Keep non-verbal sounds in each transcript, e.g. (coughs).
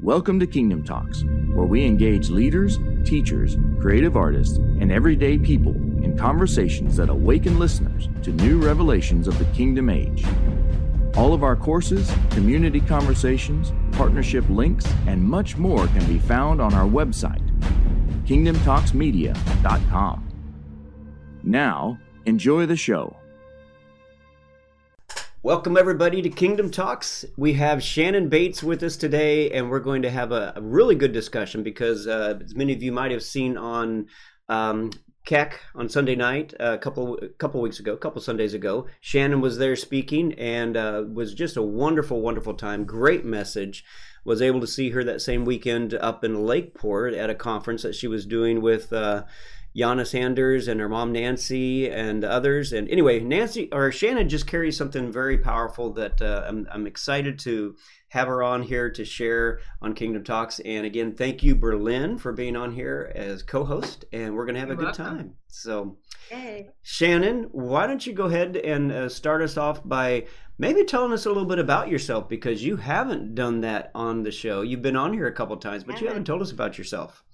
Welcome to Kingdom Talks, where we engage leaders, teachers, creative artists, and everyday people in conversations that awaken listeners to new revelations of the kingdom age. All of our courses, community conversations, partnership links, and much more can be found on our website, kingdomtalksmedia.com. Now, enjoy the show. Welcome, everybody, to Kingdom Talks. We have Shannon Bates with us today, and we're going to have a, a really good discussion because, uh, as many of you might have seen on um, Keck on Sunday night uh, a couple couple weeks ago, a couple Sundays ago, Shannon was there speaking, and uh, was just a wonderful, wonderful time. Great message. Was able to see her that same weekend up in Lakeport at a conference that she was doing with. Uh, Yana Sanders and her mom Nancy and others. And anyway, Nancy or Shannon just carries something very powerful that uh, I'm, I'm excited to have her on here to share on Kingdom Talks. And again, thank you, Berlin, for being on here as co host. And we're going to have You're a good welcome. time. So, hey. Shannon, why don't you go ahead and uh, start us off by maybe telling us a little bit about yourself because you haven't done that on the show. You've been on here a couple times, but you haven't told us about yourself.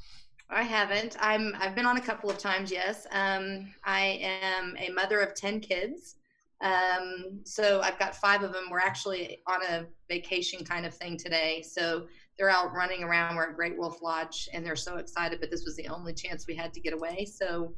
I haven't. I'm. I've been on a couple of times. Yes. Um, I am a mother of ten kids. Um, so I've got five of them. We're actually on a vacation kind of thing today. So they're out running around. We're at Great Wolf Lodge, and they're so excited. But this was the only chance we had to get away. So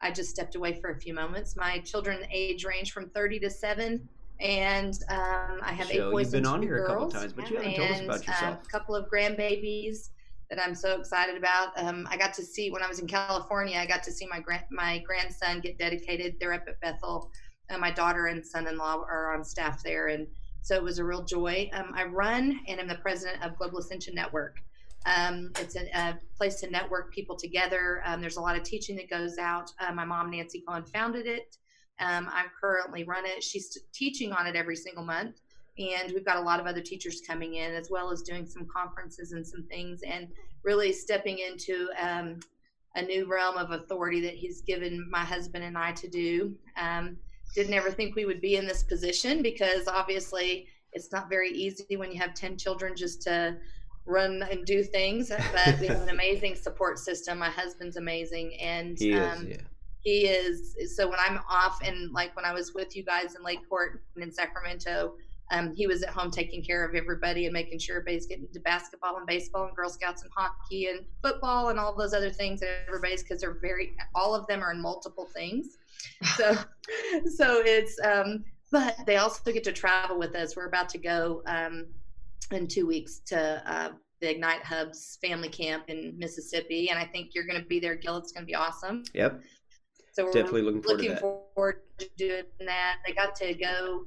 I just stepped away for a few moments. My children age range from 30 to seven, and um, I have eight boys you've been and on here girls. a couple times, but you haven't and, told us about uh, yourself. A couple of grandbabies that I'm so excited about. Um, I got to see when I was in California. I got to see my grand my grandson get dedicated. They're up at Bethel. Uh, my daughter and son-in-law are on staff there, and so it was a real joy. Um, I run and I'm the president of Global Ascension Network. Um, it's a, a, place to network people together. Um, there's a lot of teaching that goes out. Uh, my mom, Nancy Coen, founded it. Um, I currently run it. She's teaching on it every single month and we've got a lot of other teachers coming in as well as doing some conferences and some things and really stepping into um, a new realm of authority that he's given my husband and i to do um, didn't ever think we would be in this position because obviously it's not very easy when you have 10 children just to run and do things but we have an (laughs) amazing support system my husband's amazing and he is, um, yeah. he is so when i'm off and like when i was with you guys in lakeport and in sacramento um, he was at home taking care of everybody and making sure everybody's getting to basketball and baseball and Girl Scouts and hockey and football and all those other things. Everybody's because they're very, all of them are in multiple things. So, (laughs) so it's, um, but they also get to travel with us. We're about to go um, in two weeks to uh, the Ignite Hubs family camp in Mississippi, and I think you're going to be there, Gil. It's going to be awesome. Yep. So we're definitely looking forward looking to forward to doing that. They got to go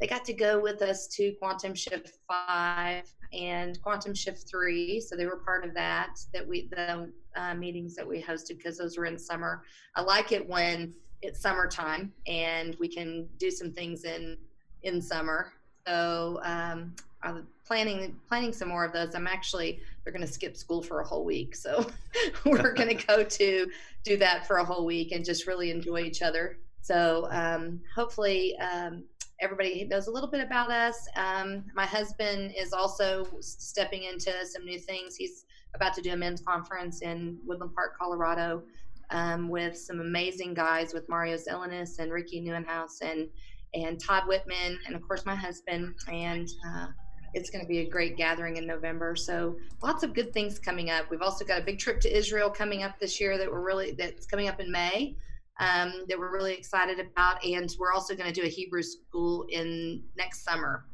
they got to go with us to Quantum Shift Five and Quantum Shift Three, so they were part of that. That we the uh, meetings that we hosted because those were in summer. I like it when it's summertime and we can do some things in in summer. So um, I'm planning planning some more of those. I'm actually they're going to skip school for a whole week, so (laughs) we're going (laughs) to go to do that for a whole week and just really enjoy each other. So um, hopefully um, everybody knows a little bit about us. Um, my husband is also stepping into some new things. He's about to do a men's conference in Woodland Park, Colorado, um, with some amazing guys with Mario Zelenis and Ricky Neuenhaus and and Todd Whitman, and of course my husband. And uh, it's going to be a great gathering in November. So lots of good things coming up. We've also got a big trip to Israel coming up this year that we're really that's coming up in May um, that we're really excited about. And we're also going to do a Hebrew school in next summer.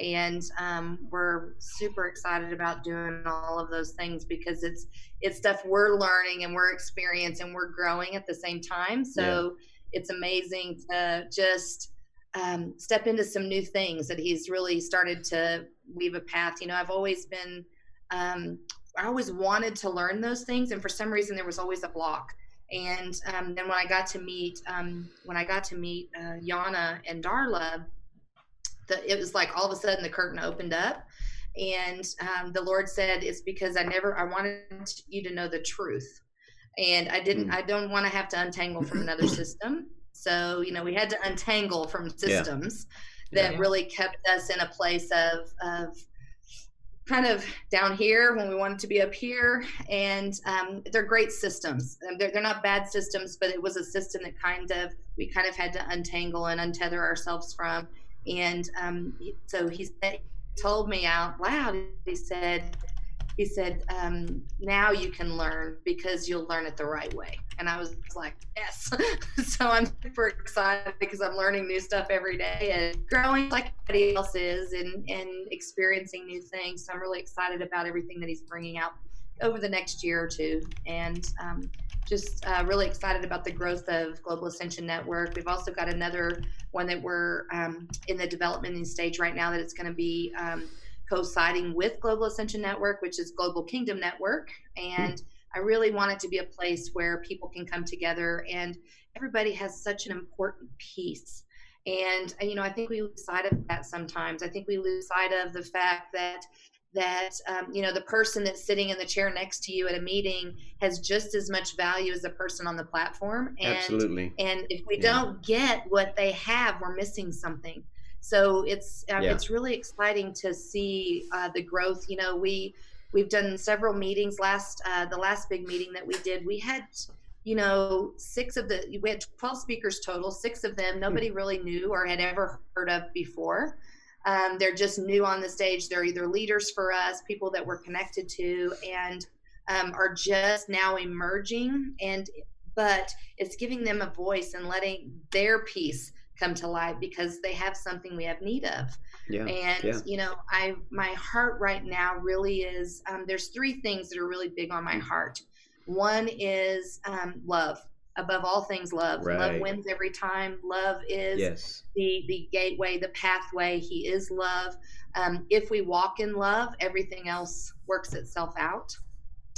And um, we're super excited about doing all of those things because it's it's stuff we're learning and we're experiencing, we're growing at the same time. So yeah. it's amazing to just um, step into some new things that he's really started to weave a path. You know, I've always been, um, I always wanted to learn those things, and for some reason there was always a block. And um, then when I got to meet um, when I got to meet uh, Yana and Darla, the, it was like all of a sudden the curtain opened up, and um, the Lord said, "It's because I never I wanted you to know the truth, and I didn't. Mm. I don't want to have to untangle from another (laughs) system. So you know we had to untangle from systems yeah. that yeah. really kept us in a place of of kind of down here when we wanted to be up here. And um, they're great systems. They're, they're not bad systems, but it was a system that kind of we kind of had to untangle and untether ourselves from. And um, so he said, told me out loud. He said, he said, um, now you can learn because you'll learn it the right way. And I was like, yes. (laughs) so I'm super excited because I'm learning new stuff every day and growing like everybody else is and, and experiencing new things. So I'm really excited about everything that he's bringing out over the next year or two. And um, just uh, really excited about the growth of Global Ascension Network. We've also got another one that we're um, in the development stage right now that it's going to be um, coinciding with Global Ascension Network, which is Global Kingdom Network. And I really want it to be a place where people can come together and everybody has such an important piece. And, you know, I think we lose sight of that sometimes. I think we lose sight of the fact that that um, you know the person that's sitting in the chair next to you at a meeting has just as much value as the person on the platform and Absolutely. and if we yeah. don't get what they have we're missing something so it's um, yeah. it's really exciting to see uh, the growth. You know, we we've done several meetings. Last uh, the last big meeting that we did, we had you know six of the we had 12 speakers total six of them nobody really knew or had ever heard of before um, they're just new on the stage they're either leaders for us people that we're connected to and um, are just now emerging and but it's giving them a voice and letting their piece come to life because they have something we have need of. Yeah, and yeah. you know, I my heart right now really is um, there's three things that are really big on my mm. heart. One is um, love. Above all things, love. Right. Love wins every time. Love is yes. the the gateway, the pathway. He is love. Um, if we walk in love, everything else works itself out.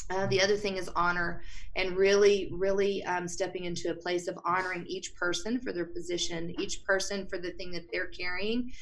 Uh, the other thing is honor and really, really um, stepping into a place of honoring each person for their position, each person for the thing that they're carrying.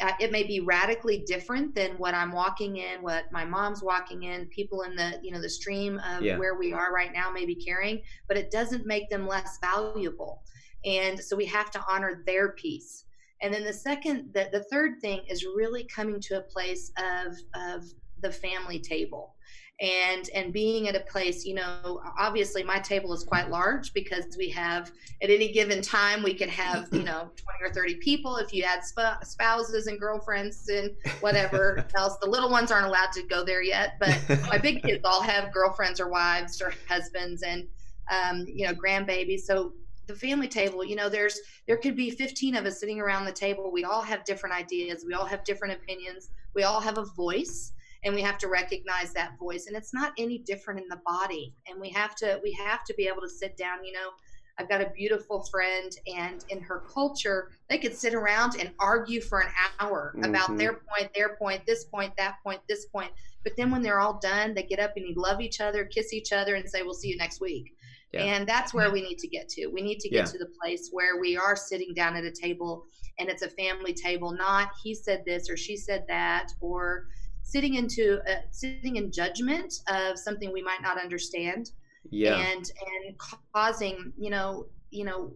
Uh, it may be radically different than what I'm walking in, what my mom's walking in, people in the you know the stream of yeah. where we are right now may be carrying, but it doesn't make them less valuable. And so we have to honor their piece. And then the second, the, the third thing is really coming to a place of of the family table and and being at a place you know obviously my table is quite large because we have at any given time we could have you know (clears throat) 20 or 30 people if you add sp- spouses and girlfriends and whatever (laughs) else. The little ones aren't allowed to go there yet but my big kids all have girlfriends or wives or husbands and um, you know grandbabies. So the family table you know there's there could be 15 of us sitting around the table. We all have different ideas. We all have different opinions. We all have a voice and we have to recognize that voice and it's not any different in the body and we have to we have to be able to sit down you know I've got a beautiful friend, and in her culture, they could sit around and argue for an hour mm-hmm. about their point, their point, this point, that point, this point. But then when they're all done, they get up and you love each other, kiss each other, and say, We'll see you next week. Yeah. And that's where we need to get to. We need to get yeah. to the place where we are sitting down at a table and it's a family table, not he said this or she said that, or sitting into uh, sitting in judgment of something we might not understand. Yeah. And and causing you know you know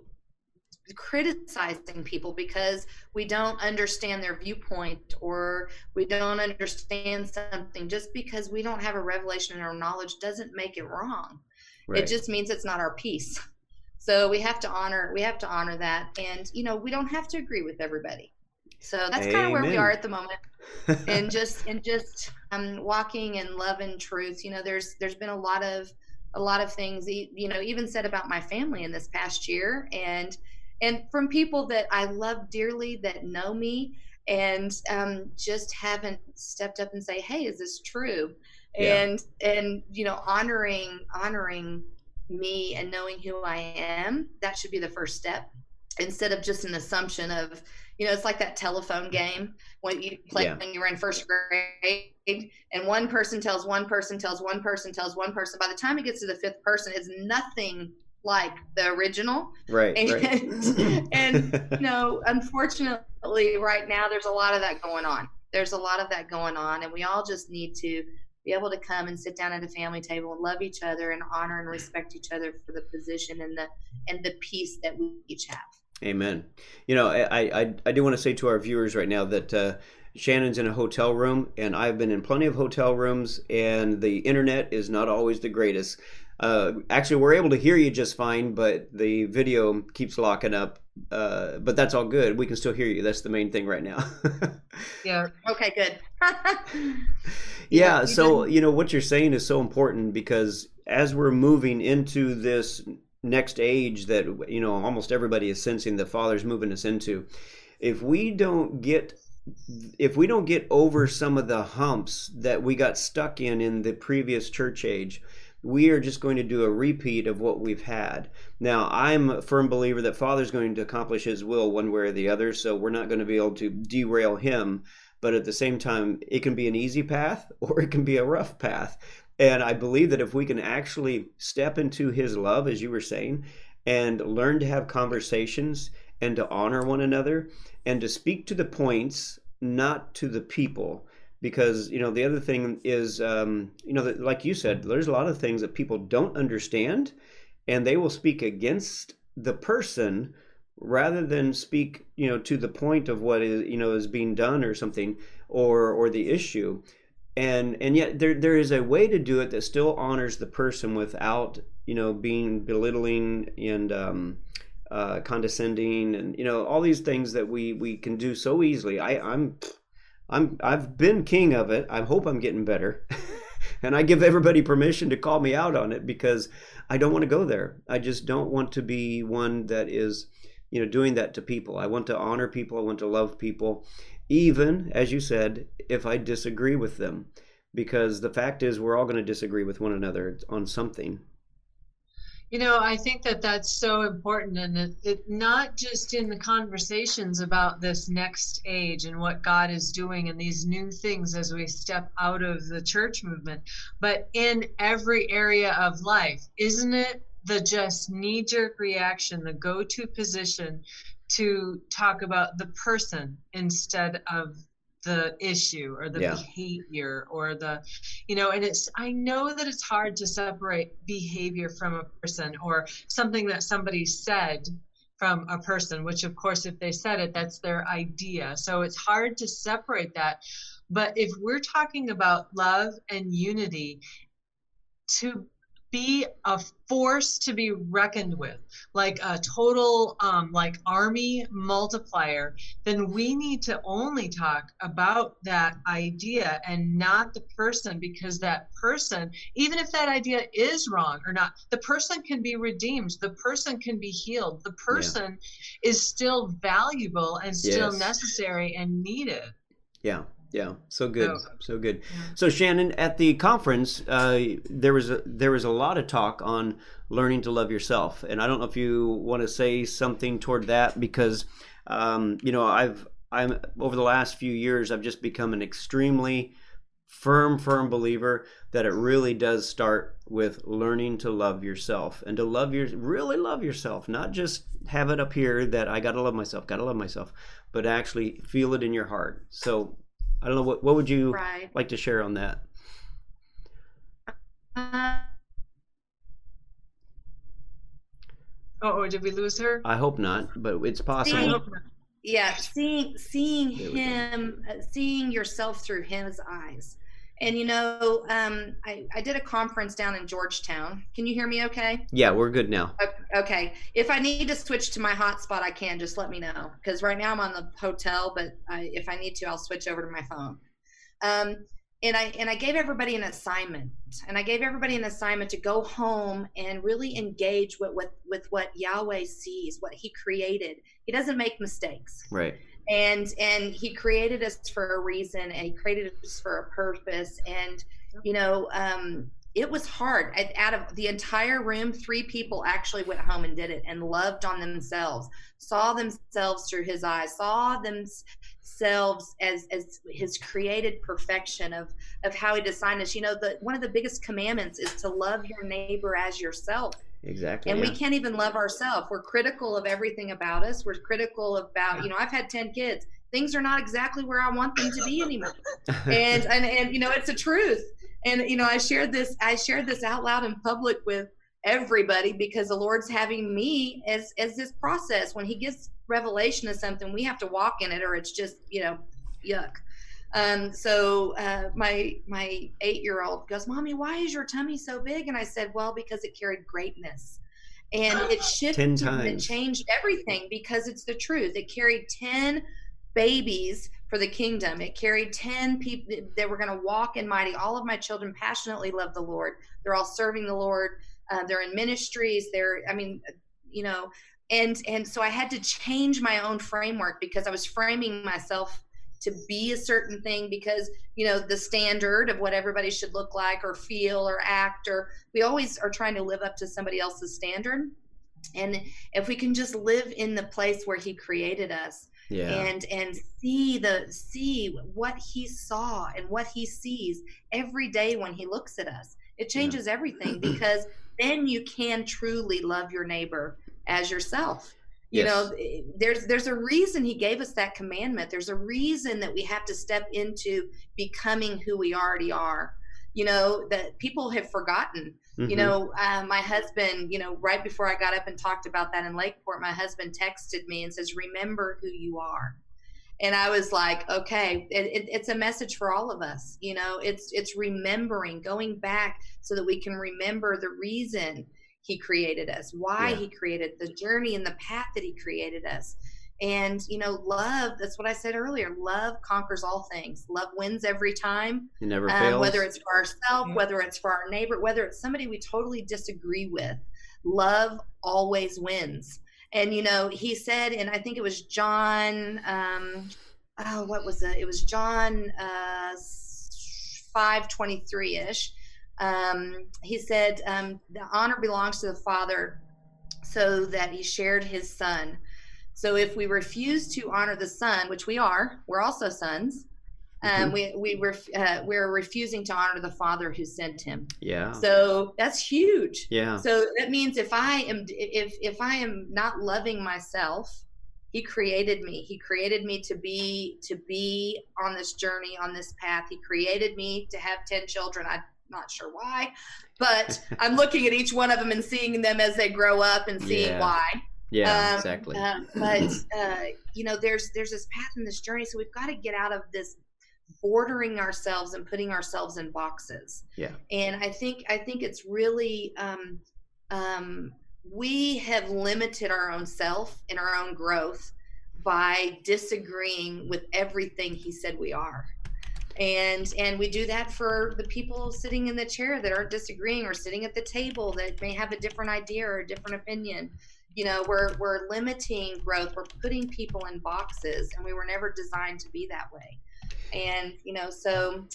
criticizing people because we don't understand their viewpoint or we don't understand something. Just because we don't have a revelation or knowledge doesn't make it wrong. Right. it just means it's not our piece so we have to honor we have to honor that. And you know we don't have to agree with everybody so that's kind of where we are at the moment. (laughs) And just and just um, walking in love and truth you know there's there's been a lot of a lot of things you know even said about my family in this past year. And and from people that i love dearly that know me and um, just haven't stepped up and say hey is this true? Yeah. and and you know honoring honoring me and knowing who i am that should be the first step instead of just an assumption of you know, it's like that telephone game when you play yeah. when you were in first grade, and one person tells one person tells one person tells one person. By the time it gets to the fifth person, it's nothing like the original. Right. And, right. (laughs) and (laughs) you know, unfortunately, right now there's a lot of that going on. There's a lot of that going on, and we all just need to be able to come and sit down at a family table and love each other and honor and respect each other for the position and the and the peace that we each have. Amen. You know, I, I, I do want to say to our viewers right now that uh, Shannon's in a hotel room, and I've been in plenty of hotel rooms, and the internet is not always the greatest. Uh, actually, we're able to hear you just fine, but the video keeps locking up. Uh, but that's all good. We can still hear you. That's the main thing right now. (laughs) yeah. Okay. Good. (laughs) yeah. So you know what you're saying is so important because as we're moving into this next age that you know almost everybody is sensing the Father's moving us into, if we don't get if we don't get over some of the humps that we got stuck in in the previous church age we are just going to do a repeat of what we've had. Now, I'm a firm believer that Father's going to accomplish His will one way or the other, so we're not going to be able to derail Him. But at the same time, it can be an easy path (laughs) or it can be a rough path. And I believe that if we can actually step into His love, as you were saying, and learn to have conversations and to honor one another and to speak to the points, not to the people. Because you know the other thing is um, you know like you said there's a lot of things that people don't understand and they will speak against the person rather than speak you know to the point of what is you know is being done or something or or the issue and and yet there there is a way to do it that still honors the person without you know being belittling and um, uh, condescending and you know all these things that we we can do so easily i i'm I'm I've been king of it. I hope I'm getting better. (laughs) and I give everybody permission to call me out on it because I don't want to go there. I just don't want to be one that is, you know, doing that to people. I want to honor people, I want to love people, even as you said, if I disagree with them. Because the fact is we're all going to disagree with one another on something. You know, I think that that's so important, and it, it, not just in the conversations about this next age and what God is doing and these new things as we step out of the church movement, but in every area of life. Isn't it the just knee jerk reaction, the go to position to talk about the person instead of the issue or the yeah. behavior or the you know and it's i know that it's hard to separate behavior from a person or something that somebody said from a person which of course if they said it that's their idea so it's hard to separate that but if we're talking about love and unity to be a force to be reckoned with like a total um, like army multiplier then we need to only talk about that idea and not the person because that person even if that idea is wrong or not the person can be redeemed the person can be healed the person yeah. is still valuable and still yes. necessary and needed yeah yeah, so good, so good. So Shannon, at the conference, uh, there was a, there was a lot of talk on learning to love yourself, and I don't know if you want to say something toward that because, um, you know, I've I'm over the last few years I've just become an extremely firm, firm believer that it really does start with learning to love yourself and to love your really love yourself, not just have it up here that I got to love myself, got to love myself, but actually feel it in your heart. So I don't know what what would you right. like to share on that? Uh, oh, did we lose her? I hope not, but it's possible. Seeing, yeah, seeing seeing him, uh, seeing yourself through his eyes. And you know, um, I, I did a conference down in Georgetown. Can you hear me okay? Yeah, we're good now. Okay. If I need to switch to my hotspot, I can. Just let me know. Because right now I'm on the hotel, but I, if I need to, I'll switch over to my phone. Um, and I and I gave everybody an assignment, and I gave everybody an assignment to go home and really engage with with, with what Yahweh sees, what He created. He doesn't make mistakes. Right and and he created us for a reason and he created us for a purpose and you know um it was hard. Out of the entire room three people actually went home and did it and loved on themselves saw themselves through his eyes saw themselves as as his created perfection of of how he designed us. You know the one of the biggest commandments is to love your neighbor as yourself Exactly. And yeah. we can't even love ourselves. We're critical of everything about us. We're critical about, you know, I've had 10 kids. Things are not exactly where I want them to be anymore. (laughs) and, and and you know, it's a truth. And you know, I shared this I shared this out loud in public with everybody because the Lord's having me as as this process when he gives revelation of something, we have to walk in it or it's just, you know, yuck. Um, so uh, my my eight year old goes, "Mommy, why is your tummy so big?" And I said, "Well, because it carried greatness." And (gasps) it shifted and changed everything because it's the truth. It carried 10 babies for the kingdom. It carried 10 people that were going to walk in mighty. All of my children passionately love the Lord. They're all serving the Lord. Uh, they're in ministries. They're, I mean, you know, and and so I had to change my own framework because I was framing myself to be a certain thing because you know the standard of what everybody should look like or feel or act or we always are trying to live up to somebody else's standard. And if we can just live in the place where he created us Yeah. and and see the see what he saw and what he sees every day when he looks at us it changes everything because (clears throat) then you can truly love your neighbor as yourself you Yes. know eh, there's there's a reason he gave us that commandment. There's a reason that we have to step into becoming who we already are. You know that people have forgotten. You Mhm. know uh, my husband you know right before i got up and talked about that in lakeport my husband texted me and says remember who you are. And i was like okay. It, it, it's a message for all of us you know? It's it's remembering going back so that we can remember the reason he created us why Yeah. he created the journey and the path that he created us and you know love that's what i said earlier love conquers all things love wins every time It never um, fails. whether it's for ourselves, Yeah. whether it's for our neighbor, whether it's somebody we totally disagree with. Love always wins. And you know, he said, and I think it was John. Um, oh, what was it? It was John uh, five twenty three ish. Um, he said, um, "The honor belongs to the Father, so that He shared His Son." So if we refuse to honor the Son, which we are, we're also sons um, Mhm. we we ref, uh, we're refusing to honor the Father who sent him. yeah. So that's huge. yeah. So that means if I am if if I am not loving myself, He created me. He created me to be to be on this journey on this path. He created me to have ten children. I'm not sure why, but I'm looking at each one of them and seeing them as they grow up and seeing Yeah. why. yeah. Um, exactly. uh, but uh, you know, there's there's this path in this journey, so we've got to get out of this bordering ourselves and putting ourselves in boxes. Yeah. And I think I think it's really um, um, we have limited our own self and our own growth by disagreeing with everything he said we are and and we do that for the people sitting in the chair that aren't disagreeing or sitting at the table that may have a different idea or a different opinion. You know we're we're limiting growth. We're putting people in boxes and we were never designed to be that way. And you know so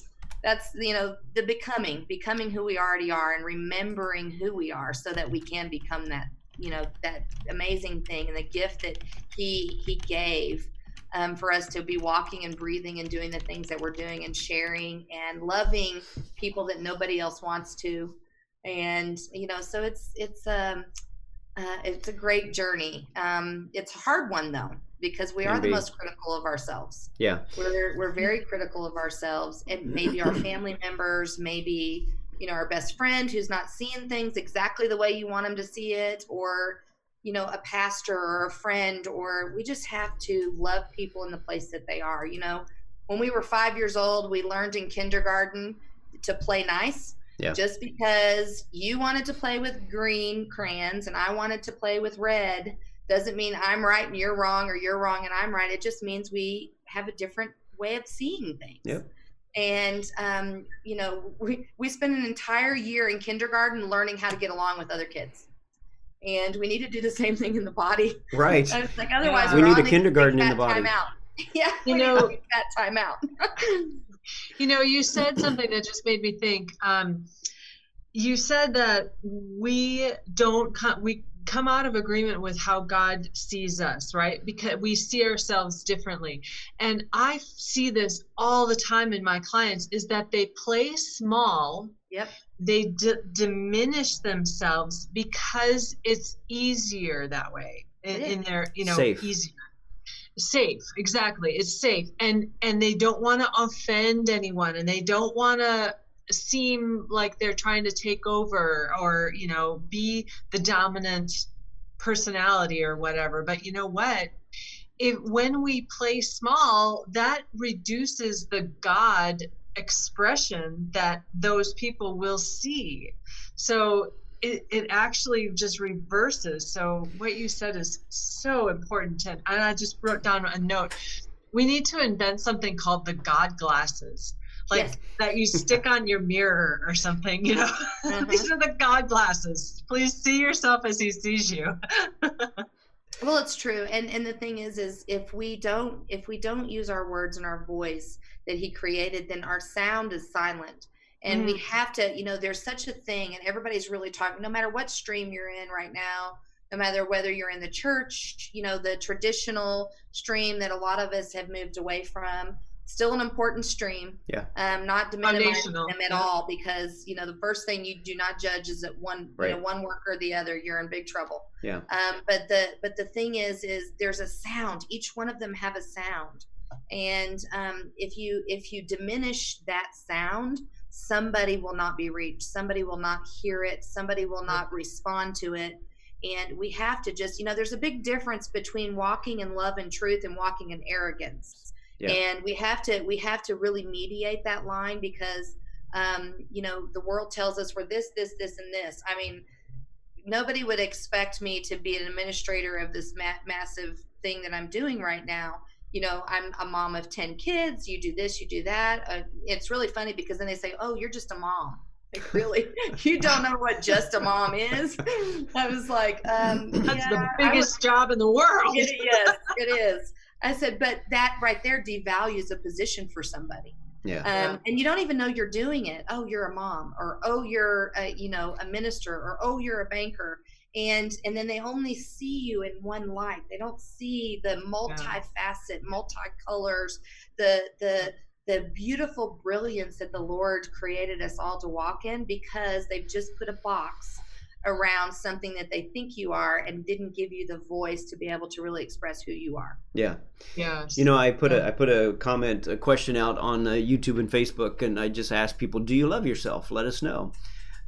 that's you know the becoming becoming who we already are and remembering who we are so that we can become that you know that amazing thing and the gift that he he gave um, for us to be walking and breathing and doing the things that we're doing and sharing and loving people that nobody else wants to. And you know so it's it's um uh, it's a great journey. Um it's a hard one though because we are the most critical of ourselves. Yeah. we're we're very critical of ourselves. And maybe our family members maybe you know our best friend who's not seeing things exactly the way you want them to see it or you know a pastor or a friend or we just have to love people in the place that they are you know? When we were five years old we learned in kindergarten to play nice. Yeah. just because you wanted to play with green crayons and i wanted to play with red doesn't mean i'm right and you're wrong or you're wrong and i'm right. It just means we have a different way of seeing things. Yep. and um, you know we, we spent an entire year in kindergarten learning how to get along with other kids and we need to do the same thing in the body Right. (laughs) And like otherwise We we're need all a kindergarten in the that body. time out. (laughs) yeah You know- that time out (laughs) You know, you said something that just made me think. Um, you said that we don't come, we come out of agreement with how God sees us, right? Because we see ourselves differently. And I see this all the time in my clients is that they play small. Yep. They d- diminish themselves because it's easier that way in, in their, you know, Safe. easier. Safe exactly it's safe and and they don't want to offend anyone and they don't want to seem like they're trying to take over or you know be the dominant personality or whatever but you know what? If when we play small, that reduces the God expression that those people will see. So it, it actually just reverses. So what you said is so important. And I just wrote down a note. We need to invent something called the God glasses. Like yes. that you stick on your mirror or something, you know. Uh-huh. (laughs) These are the God glasses. Please see yourself as he sees you. (laughs) well, it's true. And and the thing is is if we don't if we don't use our words and our voice that he created, then our sound is silent. And mm. we have to you know there's such a thing and everybody's really talking no matter what stream you're in right now no matter whether you're in the church you know the traditional stream that a lot of us have moved away from still an important stream. Yeah. Um not to minimize them at yeah. all because you know the first thing you do not judge is that one right. you know one work or the other you're in big trouble. Yeah. Um but the but the thing is is there's a sound. Each one of them have a sound and um if you if you diminish that sound somebody will not be reached. Somebody will not hear it. Somebody will not respond to it. And we have to just you know there's a big difference between walking in love and truth and walking in arrogance. Yeah. and we have to we have to really mediate that line because um, you know the world tells us we're this this this and this. I mean nobody would expect me to be an administrator of this ma- massive thing that i'm doing right now you know, I'm a mom of 10 kids, you do this, you do that. Uh, it's really funny because then they say, oh, you're just a mom. Like, (laughs) really? you don't know what just a mom is? I was like, um, that's yeah, the biggest job in the world. it, (laughs) yes, it is. I said, but that right there devalues a position for somebody. Yeah. Um, and you don't even know you're doing it. Oh, you're a mom, or oh, you're a, you know a minister, or oh, you're a banker and and then they only see you in one light they don't see the multifaceted multicolors the the the beautiful brilliance that the lord created us all to walk in because they've just put a box around something that they think you are and didn't give you the voice to be able to really express who you are. Yeah. Yeah. You know, I put a I put a comment, a question out on uh, YouTube and Facebook, and I just asked people, "Do you love yourself? Let us know."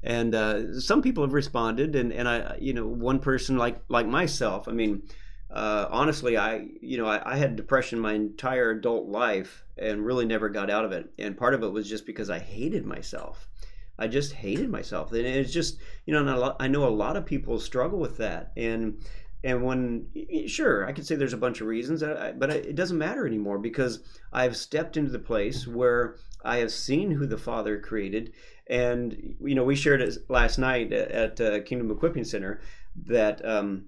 And uh, some people have responded and, and i you know one person like like myself i mean uh, honestly i you know I, I, had depression my entire adult life and really never got out of it. And part of it was just because i hated myself. I just hated myself. And it's just you know i know a lot of people struggle with that. And and when sure i could say there's a bunch of reasons uh, but it doesn't matter anymore because i've stepped into the place where i have seen who the father created and you know, we shared it last night at, uh, Kingdom Equipping Center that um,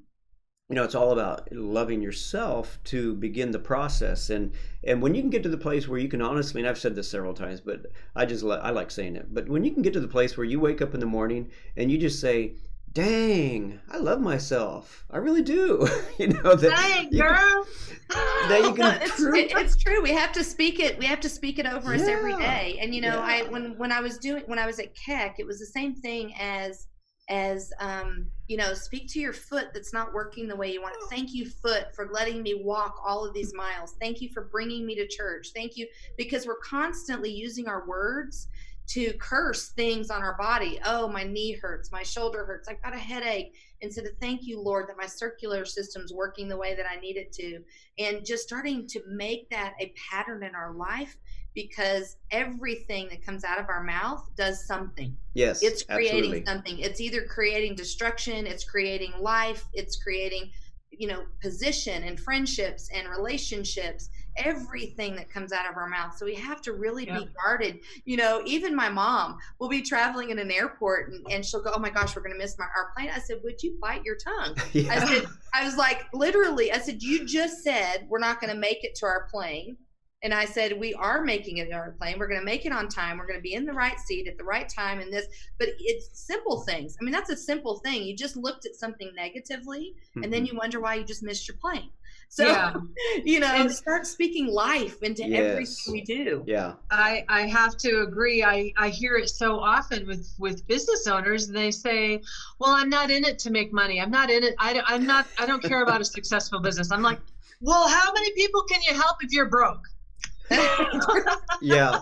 you know it's all about loving yourself to begin the process. And and when you can get to the place where you can honestly, and I've said this several times, but I just I like saying it. But when you can get to the place where you wake up in the morning and you just say, dang, I love myself. I really do. (laughs) you know that. Dang, you girl. Can, (laughs) that you can. (laughs) it's, it, it's true. We have to speak it. We have to speak it over yeah. us every day. And you know, yeah. I when when I was doing when I was at Keck, it was the same thing as as um, you know, speak to your foot that's not working the way you want. It. Thank you, foot, for letting me walk all of these miles. Thank you for bringing me to church. Thank you because we're constantly using our words to curse things on our body. Oh, my knee hurts, my shoulder hurts, I've got a headache. Instead of thank you, Lord, that my circular system's working the way that I need it to. And just starting to make that a pattern in our life because everything that comes out of our mouth does something. Yes. It's creating absolutely. something. It's either creating destruction, it's creating life, it's creating, you know, position and friendships and relationships everything that comes out of our mouth. So we have to really be guarded. You know, even my mom will be traveling in an airport and, and she'll go, Oh my gosh, we're going to miss my, our plane. I said, Would you bite your tongue? (laughs) yeah. I said, I was like, literally, I said, You just said we're not going to make it to our plane. And I said, we are making it on our plane. We're going to make it on time. We're going to be in the right seat at the right time and this, but it's simple things. I mean, that's a simple thing. You just looked at something negatively mm-hmm. and then mm-hmm. you wonder why you just missed your plane. So, yeah. (laughs) you know, and start speaking life into yes. everything we do. Yeah. I, I have to agree. I, I hear it so often with, with business owners. and They say, well, I'm not in it to make money. I'm not in it. I, I'm not, I don't care about a successful business. I'm like, well, how many people can you help if you're broke? (laughs) yeah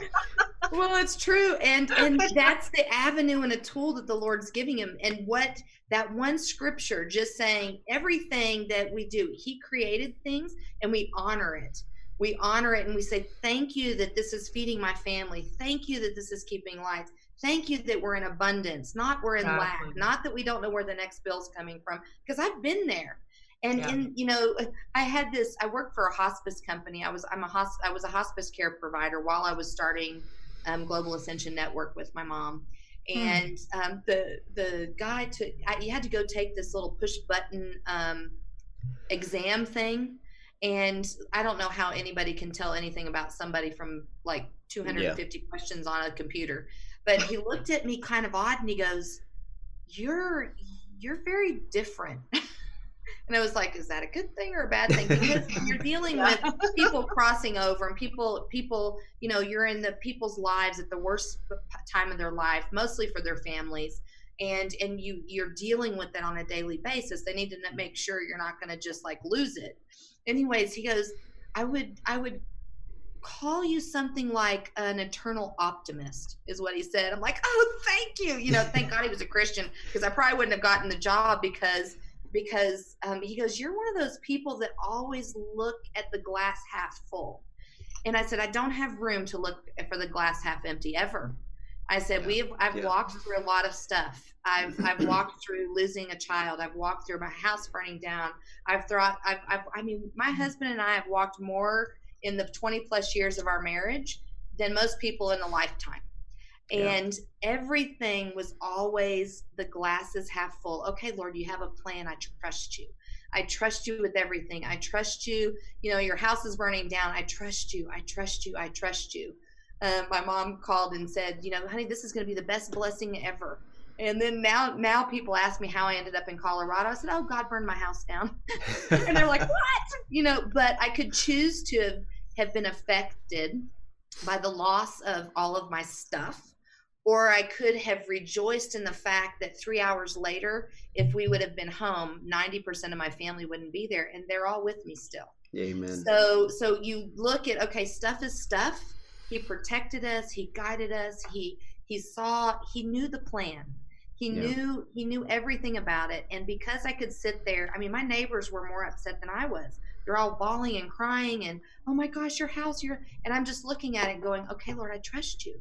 well, it's true, and and (laughs) that's the avenue and a tool that the Lord's giving him. And what that one scripture just saying everything that we do, He created things, and we honor it. We honor it, and we say, "Thank you that this is feeding my family. Thank you that this is keeping lights. Thank you that we're in abundance, not we're in Exactly. lack, not that we don't know where the next bill's coming from." Because I've been there. And, Yeah. and you know i had this i worked for a hospice company i was i'm a hosp- i was a hospice care provider while i was starting um, global ascension network with my mom and um, the the guy took I, you had to go take this little push button um, exam thing. And i don't know how anybody can tell anything about somebody from like 250 questions on a computer. But he looked at me kind of odd and he goes you're you're very different (laughs) and i was like is that a good thing or a bad thing? Because (laughs) you're dealing with people crossing over and people people you know you're in the people's lives at the worst time of their life mostly for their families. And and you you're dealing with it on a daily basis. They need to make sure you're not going to just like lose it. Anyways he goes i would i would call you something like an eternal optimist is what he said. I'm like oh thank you. You know thank god he was a christian because i probably wouldn't have gotten the job because because um, he goes you're one of those people that always look at the glass half full. And i said i don't have room to look for the glass half empty ever. I said we've i've Yeah. walked through a lot of stuff. I've (laughs) i've walked through losing a child. I've walked through my house burning down. I've thought i've, I've i mean my husband and i have walked more in the 20 plus years of our marriage than most people in a lifetime Yeah. and everything was always the glass is half full. Okay lord you have a plan. I trust you. I trust you with everything. I trust you. You know your house is burning down. I trust you. I trust you. I trust you. Um, my mom called and said you know honey this is going to be the best blessing ever. And then now now people ask me how i ended up in colorado. I said oh god burned my house down. (laughs) And they're like what? You know but i could choose to have, have been affected by the loss of all of my stuff or i could have rejoiced in the fact that three hours later if we would have been home 90% of my family wouldn't be there and they're all with me still Amen. so so you look at okay, stuff is stuff. He protected us, he guided us, he he saw, he knew the plan. He Yeah. knew he knew everything about it. And because I could sit there, I mean my neighbors were more upset than I was. They're all bawling and crying and oh my gosh, your house, your and I'm just looking at it going, Okay, Lord, I trust you.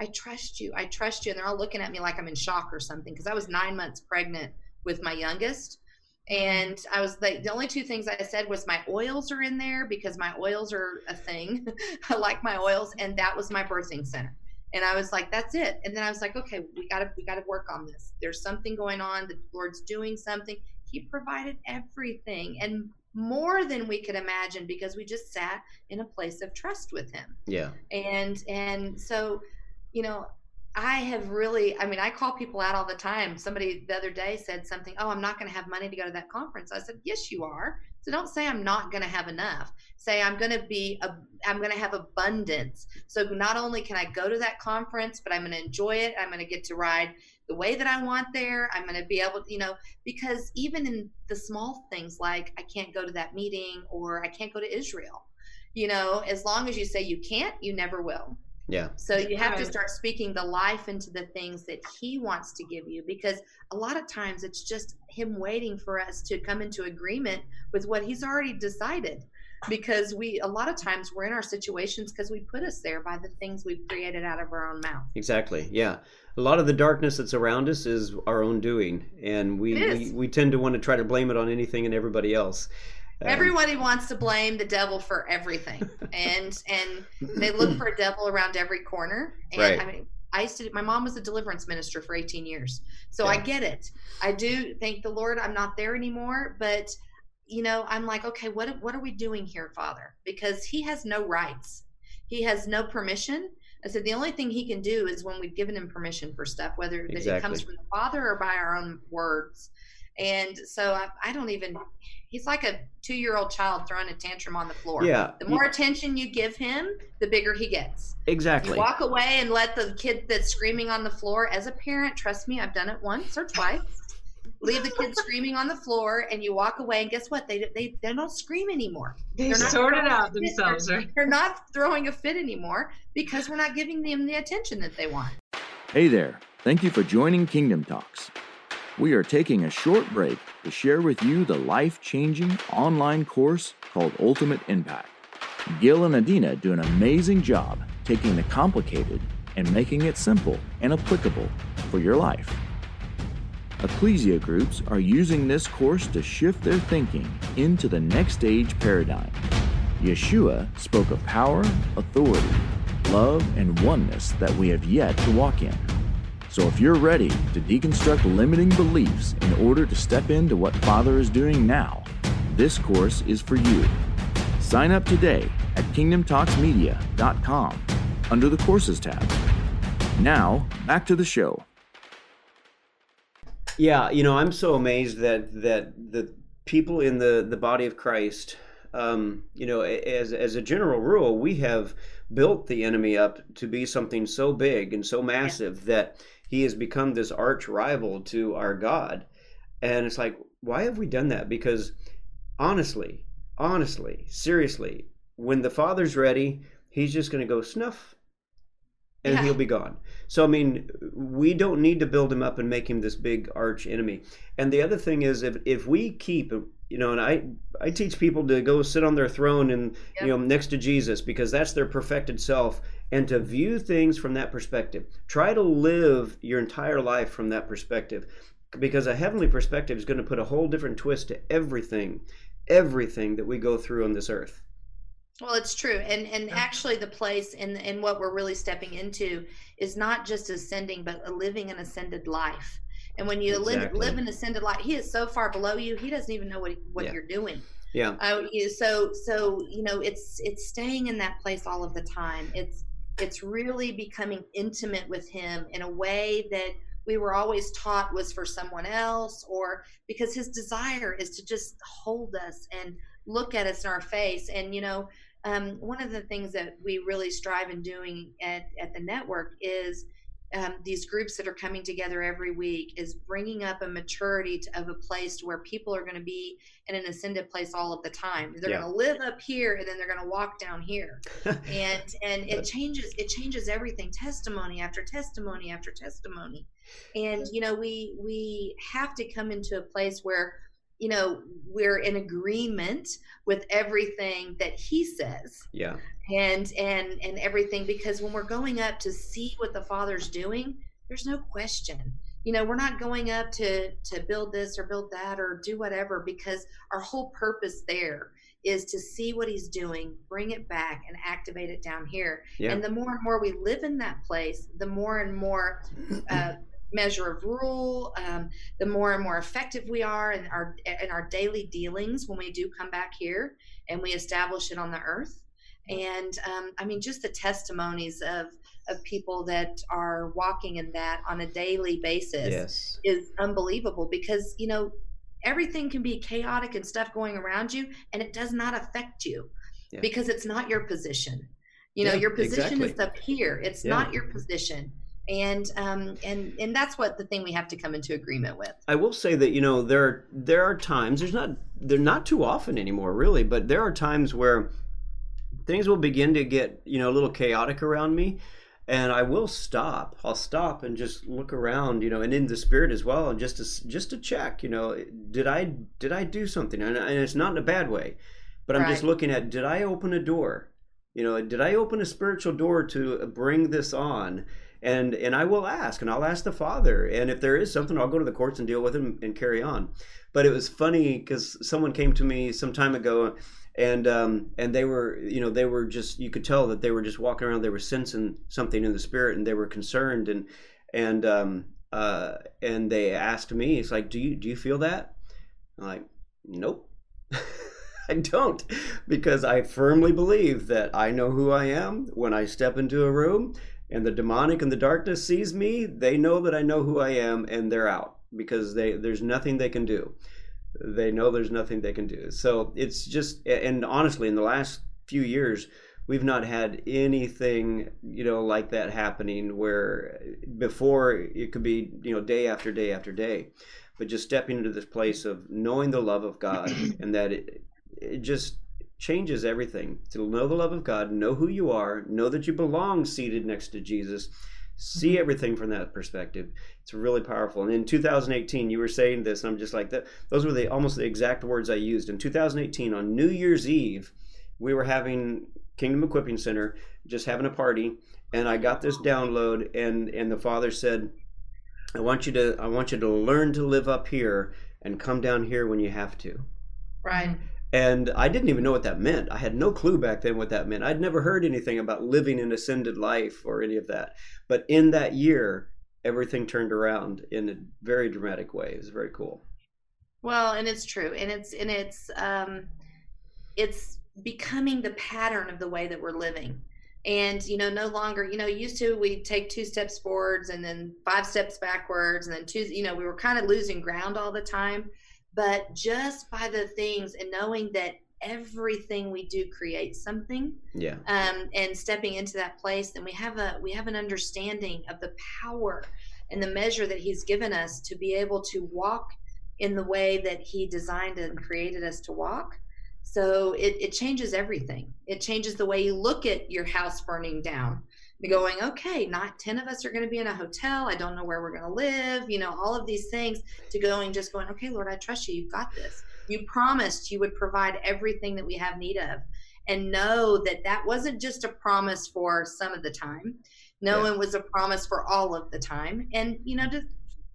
I trust you. I trust you. And they're all looking at me like I'm in shock or something because I was nine months pregnant with my youngest and mm-hmm. I was like, the only two things I said was my oils are in there because my oils are a thing. (laughs) I like my oils, and that was my birthing center. And I was like, that's it. And then I was like, okay, we gotta we gotta work on this. There's something going on. The Lord's doing something. He provided everything and more than we could imagine because we just sat in a place of trust with Him Yeah. and and so you know i have really i mean i call people out all the time. Somebody the other day said something oh i'm not going to have money to go to that conference. I said yes you are. So don't say i'm not going to have enough. Say i'm going to be a, i'm going to have abundance. So not only can i go to that conference but i'm going to enjoy it. I'm going to get to ride the way that i want there. I'm going to be able to you know because even in the small things like i can't go to that meeting or i can't go to israel you know as long as you say you can't you never will Yeah. so you have to start speaking the life into the things that he wants to give you because a lot of times it's just him waiting for us to come into agreement with what he's already decided because we a lot of times we're in our situations because we put us there by the things we've created out of our own mouth. Exactly. Yeah. A lot of the darkness that's around us is our own doing, and we we, we tend to want to try to blame it on anything and everybody else. Um, Everybody wants to blame the devil for everything, (laughs) and and they look for a devil around every corner. And Right. I mean, I used to. My mom was a deliverance minister for 18 years, so I get it. I do thank the Lord. I'm not there anymore, but you know, I'm like, okay, what what are we doing here, Father? Because He has no rights. He has no permission. I said the only thing He can do is when we've given Him permission for stuff, whether that it comes from the Father or by our own words. And so I, I don't even. He's like a two-year-old child throwing a tantrum on the floor. Yeah. The more attention you give him, the bigger he gets. Exactly. You walk away and let the kid that's screaming on the floor. As a parent, trust me, I've done it once or twice. leave the kids screaming on the floor, and you walk away, and guess what? They they, they don't scream anymore. They They're not sorted out themselves, They're- right? They're not throwing a fit anymore because we're not giving them the attention that they want. Hey there, thank you for joining Kingdom Talks. We are taking a short break to share with you the life changing online course called Ultimate Impact. Gil and Adina do an amazing job taking the complicated and making it simple and applicable for your life. Ecclesia groups are using this course to shift their thinking into the next age paradigm. Yeshua spoke of power, authority, love, and oneness that we have yet to walk in. So if you're ready to deconstruct limiting beliefs in order to step into what Father is doing now, this course is for you. Sign up today at kingdomtalksmedia.com under the courses tab. Now, back to the show. Yeah, you know, I'm so amazed that that the people in the the body of Christ, um, you know, as as a general rule, we have built the enemy up to be something so big and so massive that he has become this arch rival to our God. And it's like, why have we done that? Because honestly, honestly, seriously, when the Father's ready, he's just going to go snuff and Yeah. he'll be gone. So I mean, we don't need to build him up and make him this big arch enemy. And the other thing is, if if we keep, you know, and I I teach people to go sit on their throne and you know next to Jesus because that's their perfected self, and to view things from that perspective. Try to live your entire life from that perspective, because a heavenly perspective is going to put a whole different twist to everything, everything that we go through on this earth. Well, it's true, and and actually, the place and and what we're really stepping into is not just ascending, but a living an ascended life. And when you live, Exactly. live an ascended life, he is so far below you, he doesn't even know what what Yeah. you're doing. Yeah. Uh, you, so so you know, it's it's staying in that place all of the time. It's it's really becoming intimate with him in a way that we were always taught was for someone else, or because his desire is to just hold us and look at us in our face. And you know, um, one of the things that we really strive in doing at, at the network is um, these groups that are coming together every week is bringing up a maturity to, of a place to where people are going to be in an ascended place all of the time. They're Yeah. going to live up here and then they're going to walk down here, (laughs) and and it changes it changes everything. Testimony after testimony after testimony, and you know we we have to come into a place where you know we're in agreement with everything that he says Yeah. and and and everything because when we're going up to see what the father's doing there's no question you know we're not going up to to build this or build that or do whatever because our whole purpose there is to see what he's doing bring it back and activate it down here Yeah. and the more and more we live in that place the more and more uh, measure of rule um, the more and more effective we are in our in our daily dealings when we do come back here and we establish it on the earth and um, i mean just the testimonies of of people that are walking in that on a daily basis Yes. is unbelievable because you know everything can be chaotic and stuff going around you and it does not affect you Yeah. because it's not your position you know Yeah, your position exactly. is up here it's Yeah. not your position and um and and that's what the thing we have to come into agreement with I will say that you know there there are times there's not they're not too often anymore really, but there are times where things will begin to get you know a little chaotic around me, and I will stop. I'll stop and just look around, you know, and in the spirit as well, and just to just to check, you know, did I did I do something? And, and it's not in a bad way, but I'm just looking at did I open a door? You know, did I open a spiritual door to bring this on? And and I will ask, and I'll ask the father, and if there is something, I'll go to the courts and deal with him and, carry on. But it was funny because someone came to me some time ago, and um, and they were, you know, they were just you could tell that they were just walking around, they were sensing something in the spirit, and they were concerned, and and um, uh, and they asked me, it's like, do you do you feel that? I'm like, nope. (laughs) I don't, because I firmly believe that I know who I am when I step into a room and the demonic and the darkness sees me, they know that I know who I am and they're out because they there's nothing they can do. They know there's nothing they can do. So it's just and honestly in the last few years we've not had anything, you know, like that happening where before it could be, you know, day after day after day. but just stepping into this place of knowing the love of God (clears throat) and that it, it just changes everything to know the love of God, know who you are, know that you belong seated next to Jesus, see mm-hmm. everything from that perspective. It's really powerful. And in 2018, you were saying this, and I'm just like that. Those were the almost the exact words I used. In 2018, on New Year's Eve, we were having Kingdom Equipping Center, just having a party, and I got this download, and and the father said, "I want you to I want you to learn to live up here and come down here when you have to." Right. And I didn't even know what that meant. I had no clue back then what that meant. I'd never heard anything about living an ascended life or any of that. But in that year, everything turned around in a very dramatic way. It was very cool. Well, and it's true, and it's and it's um, it's becoming the pattern of the way that we're living and you know no longer you know used to we take two steps forwards and then five steps backwards and then two you know we were kind of losing ground all the time but just by the things and knowing that everything we do creates something yeah um and stepping into that place then we have a we have an understanding of the power and the measure that he's given us to be able to walk in the way that he designed and created us to walk so it, it changes everything. It changes the way you look at your house burning down. Going, okay, not 10 of us are going to be in a hotel. I don't know where we're going to live, you know, all of these things to going, just going, okay, Lord, I trust you. You've got this. You promised you would provide everything that we have need of. And know that that wasn't just a promise for some of the time. No, yeah. it was a promise for all of the time. And, you know, just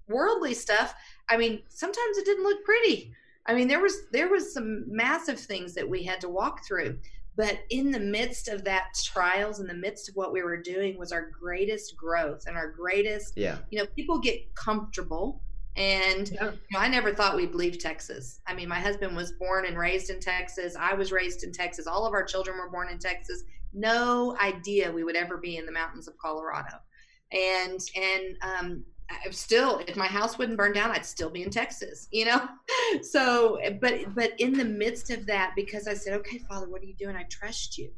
worldly stuff, I mean, sometimes it didn't look pretty I mean, there was there was some massive things that we had to walk through, but in the midst of that trials, in the midst of what we were doing, was our greatest growth and our greatest. Yeah. You know, people get comfortable, and yeah. you know, I never thought we'd leave Texas. I mean, my husband was born and raised in Texas. I was raised in Texas. All of our children were born in Texas. No idea we would ever be in the mountains of Colorado, and and um, I'm still if my house wouldn't burn down i'd still be in texas you know? (laughs) So but but in the midst of that because i said okay father what are you doing? I trust you.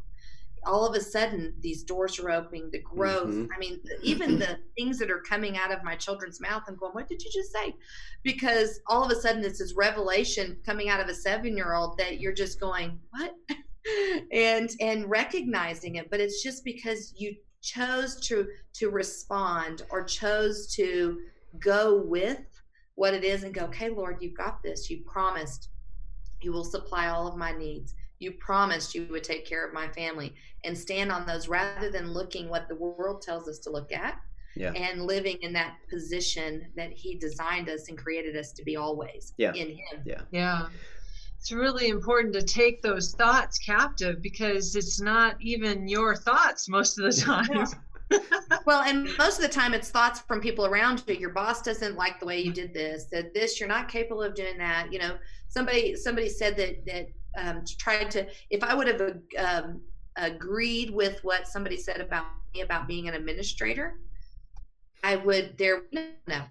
All of a sudden these doors are opening the growth mm-hmm. i mean even the (clears throat) things that are coming out of my children's mouth i'm going what did you just say? Because all of a sudden it's this revelation coming out of a seven year old that you're just going what? (laughs) And and recognizing it but it's just because you chose to to respond or chose to go with what it is and go okay lord you've got this. You promised you will supply all of my needs. You promised you would take care of my family. And stand on those rather than looking what the world tells us to look at yeah. and living in that position that he designed us and created us to be always yeah. in him. Yeah. Yeah it's really important to take those thoughts captive because it's not even your thoughts most of the time. well, and most of the time it's thoughts from people around you. Your boss doesn't like the way you did this. That this you're not capable of doing that. You know, somebody somebody said that that um, tried to. If I would have um, agreed with what somebody said about me about being an administrator, I would there would no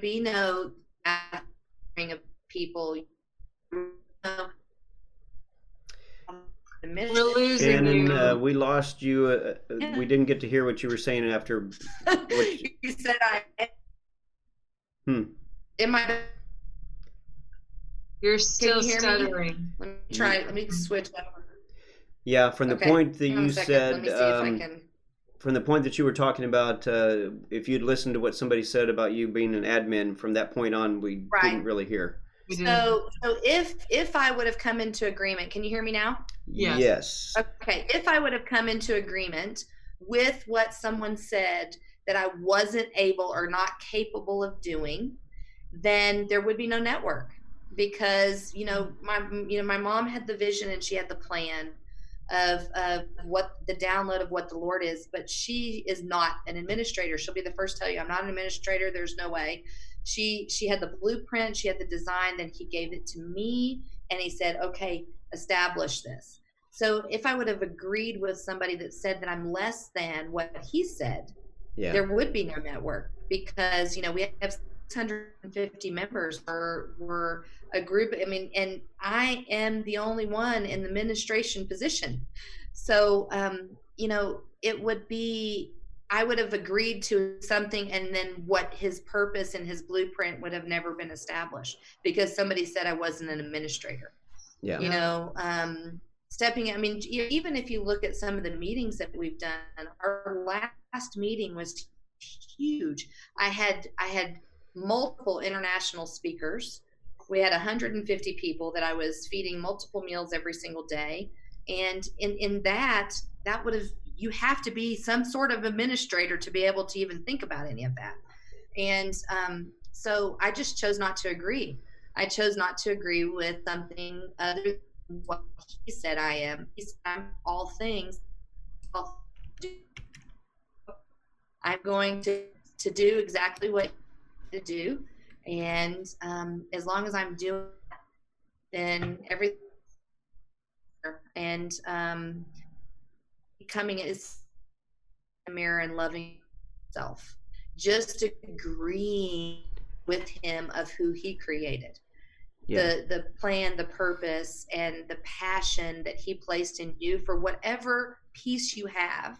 be no of people we're losing Shannon, you. Uh, we lost you. Uh, uh, yeah. We didn't get to hear what you were saying after. (laughs) What you... you said I. Hmm. In my. You're still you stuttering. Me? Let me try. Let me switch over. Yeah, from the okay. point that you said. Um, from the point that you were talking about, uh, if you'd listened to what somebody said about you being an admin, from that point on, we right. didn't really hear. Mm-hmm. So, so if if I would have come into agreement, can you hear me now? Yes. Yes. Okay. If I would have come into agreement with what someone said that I wasn't able or not capable of doing, then there would be no network because you know my you know my mom had the vision and she had the plan of of what the download of what the Lord is, but she is not an administrator. She'll be the first to tell you I'm not an administrator. There's no way she she had the blueprint she had the design then he gave it to me and he said okay establish this so if i would have agreed with somebody that said that i'm less than what he said yeah. there would be no network because you know we have 650 members or we're a group i mean and i am the only one in the administration position so um you know it would be I would have agreed to something and then what his purpose and his blueprint would have never been established because somebody said I wasn't an administrator. Yeah. You know, um, stepping, I mean, even if you look at some of the meetings that we've done, our last meeting was huge. I had, I had multiple international speakers. We had 150 people that I was feeding multiple meals every single day. And in, in that, that would have you have to be some sort of administrator to be able to even think about any of that. And um, so I just chose not to agree. I chose not to agree with something other than what he said I am. He said I'm all things. I'm going to, to do exactly what to do. And um, as long as I'm doing then everything and um, becoming is a mirror and loving self just agreeing with him of who he created. Yeah. the the plan the purpose and the passion that he placed in you for whatever piece you have.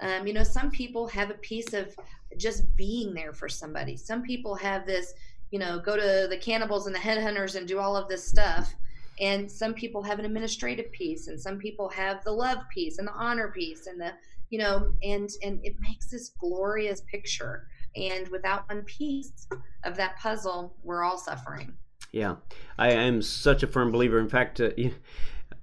Um, you know some people have a piece of just being there for somebody. Some people have this you know go to the cannibals and the headhunters and do all of this stuff and some people have an administrative piece and some people have the love piece and the honor piece and the you know and and it makes this glorious picture and without one piece of that puzzle we're all suffering yeah i am such a firm believer in fact uh, you,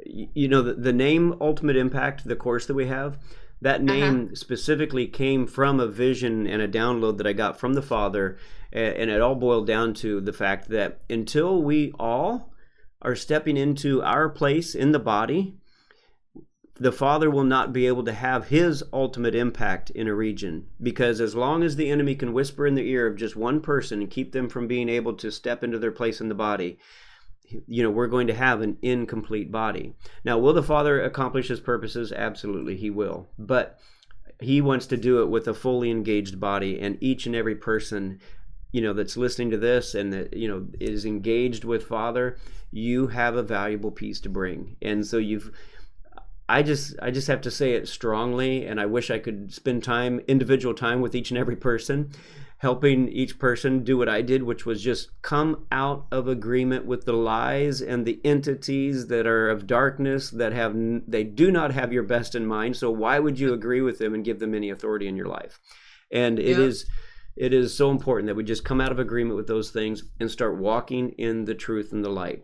you, know the, the name ultimate impact the course that we have that uh-huh. name uh-huh. specifically came from a vision and a download that i got from the father and it all boiled down to the fact that until we all are stepping into our place in the body, the Father will not be able to have his ultimate impact in a region. Because as long as the enemy can whisper in the ear of just one person and keep them from being able to step into their place in the body, you know, we're going to have an incomplete body. Now, will the Father accomplish his purposes? Absolutely, he will. But he wants to do it with a fully engaged body, and each and every person you know that's listening to this and that you know is engaged with father you have a valuable piece to bring. And so you've i just i just have to say it strongly and i wish i could spend time individual time with each and every person helping each person do what i did which was just come out of agreement with the lies and the entities that are of darkness that have they do not have your best in mind. So why would you agree with them and give them any authority in your life? And it is it is so important that we just come out of agreement with those things and start walking in the truth and the light.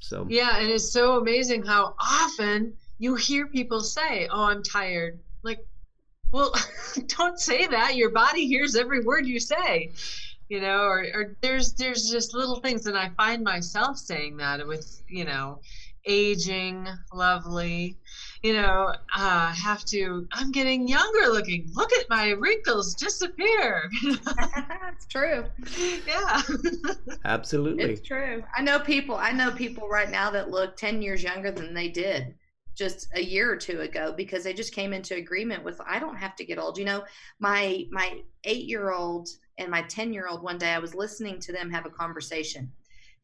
So yeah, and it's so amazing how often you hear people say, "Oh, I'm tired." Like, well, (laughs) don't say that. Your body hears every word you say. You know, or, or there's there's just little things, and I find myself saying that with you know, aging, lovely, you know, uh, have to, I'm getting younger looking. Look at my wrinkles disappear. (laughs) That's true. Yeah. (laughs) Absolutely. It's true. I know people, I know people right now that look 10 years younger than they did just a year or two ago because they just came into agreement with I don't have to get old. You know, my my 8-year-old and my 10-year-old one day I was listening to them have a conversation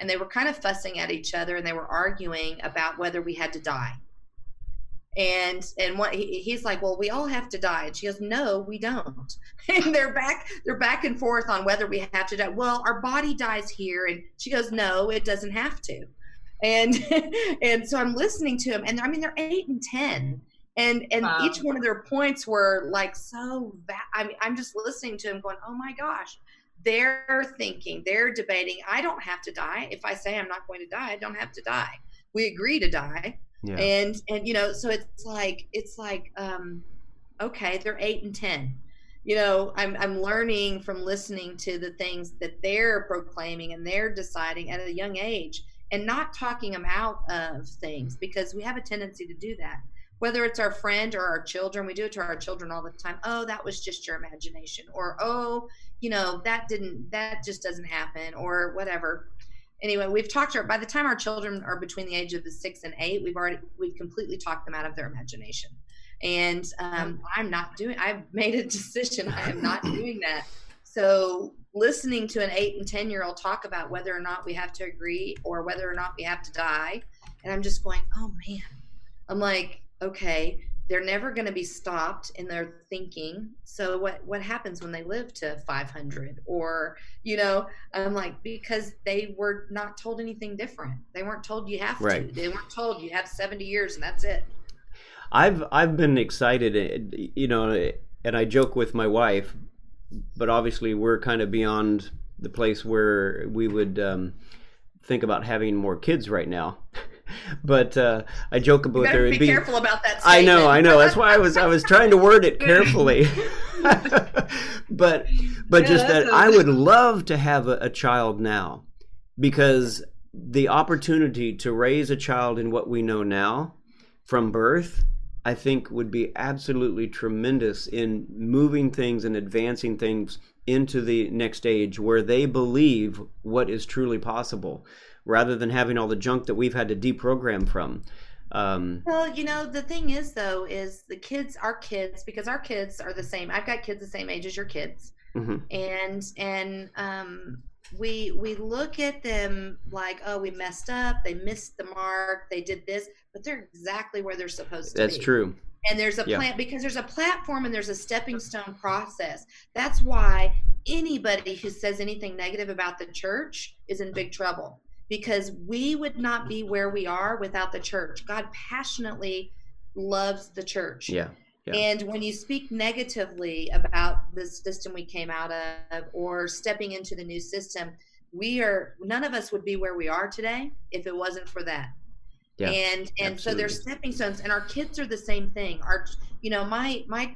and they were kind of fussing at each other and they were arguing about whether we had to die. And and what he, he's like well we all have to die. And she goes no we don't. (laughs) And they're back they're back and forth on whether we have to die. Well our body dies here. And she goes no it doesn't have to. And (laughs) and so i'm listening to him and i mean they're eight and ten and and wow. each one of their points were like so va- i mean i'm just listening to him going oh my gosh they're thinking they're debating i don't have to die. If i say i'm not going to die i don't have to die. We agree to die. Yeah. and and you know so it's like it's like um okay they're eight and ten. You know i'm i'm learning from listening to the things that they're proclaiming and they're deciding at a young age and not talking them out of things because we have a tendency to do that whether it's our friend or our children we do it to our children all the time oh that was just your imagination or oh you know that didn't that just doesn't happen or whatever anyway, we've talked to by the time our children are between the age of the six and eight, we've already we've completely talked them out of their imagination. And um, I'm not doing. I've made a decision. I am not (coughs) doing that. So listening to an eight and ten year old talk about whether or not we have to agree or whether or not we have to die, and I'm just going, oh man. I'm like, okay, they're never going to be stopped in their thinking. So what what happens when they live to 500 or you know i'm like because they were not told anything different. They weren't told you have right. to they weren't told you have 70 years and that's it. I've i've been excited eh, you know and i joke with my wife but obviously we're kind of beyond the place where we would um, think about having more kids right now (laughs) but uh, I joke about there. Be, be careful about that. Statement. I know, I know. That's why I was I was trying to word it carefully. (laughs) but but yeah, just that I would love to have a, a child now because the opportunity to raise a child in what we know now from birth I think would be absolutely tremendous in moving things and advancing things into the next age where they believe what is truly possible rather than having all the junk that we've had to deprogram from. Um, well, you know, the thing is, though, is the kids, our kids, because our kids are the same. I've got kids the same age as your kids, mm-hmm. and and um, we we look at them like, oh, we messed up, they missed the mark, they did this, but they're exactly where they're supposed to That's be. That's true. And there's a yeah. plant because there's a platform and there's a stepping stone process. That's why anybody who says anything negative about the church is in big trouble because we would not be where we are without the church. God passionately loves the church. Yeah. yeah. And when you speak negatively about the system we came out of or stepping into the new system, we are none of us would be where we are today if it wasn't for that. Yeah, and and absolutely. so there's stepping stones and our kids are the same thing. Our you know, my my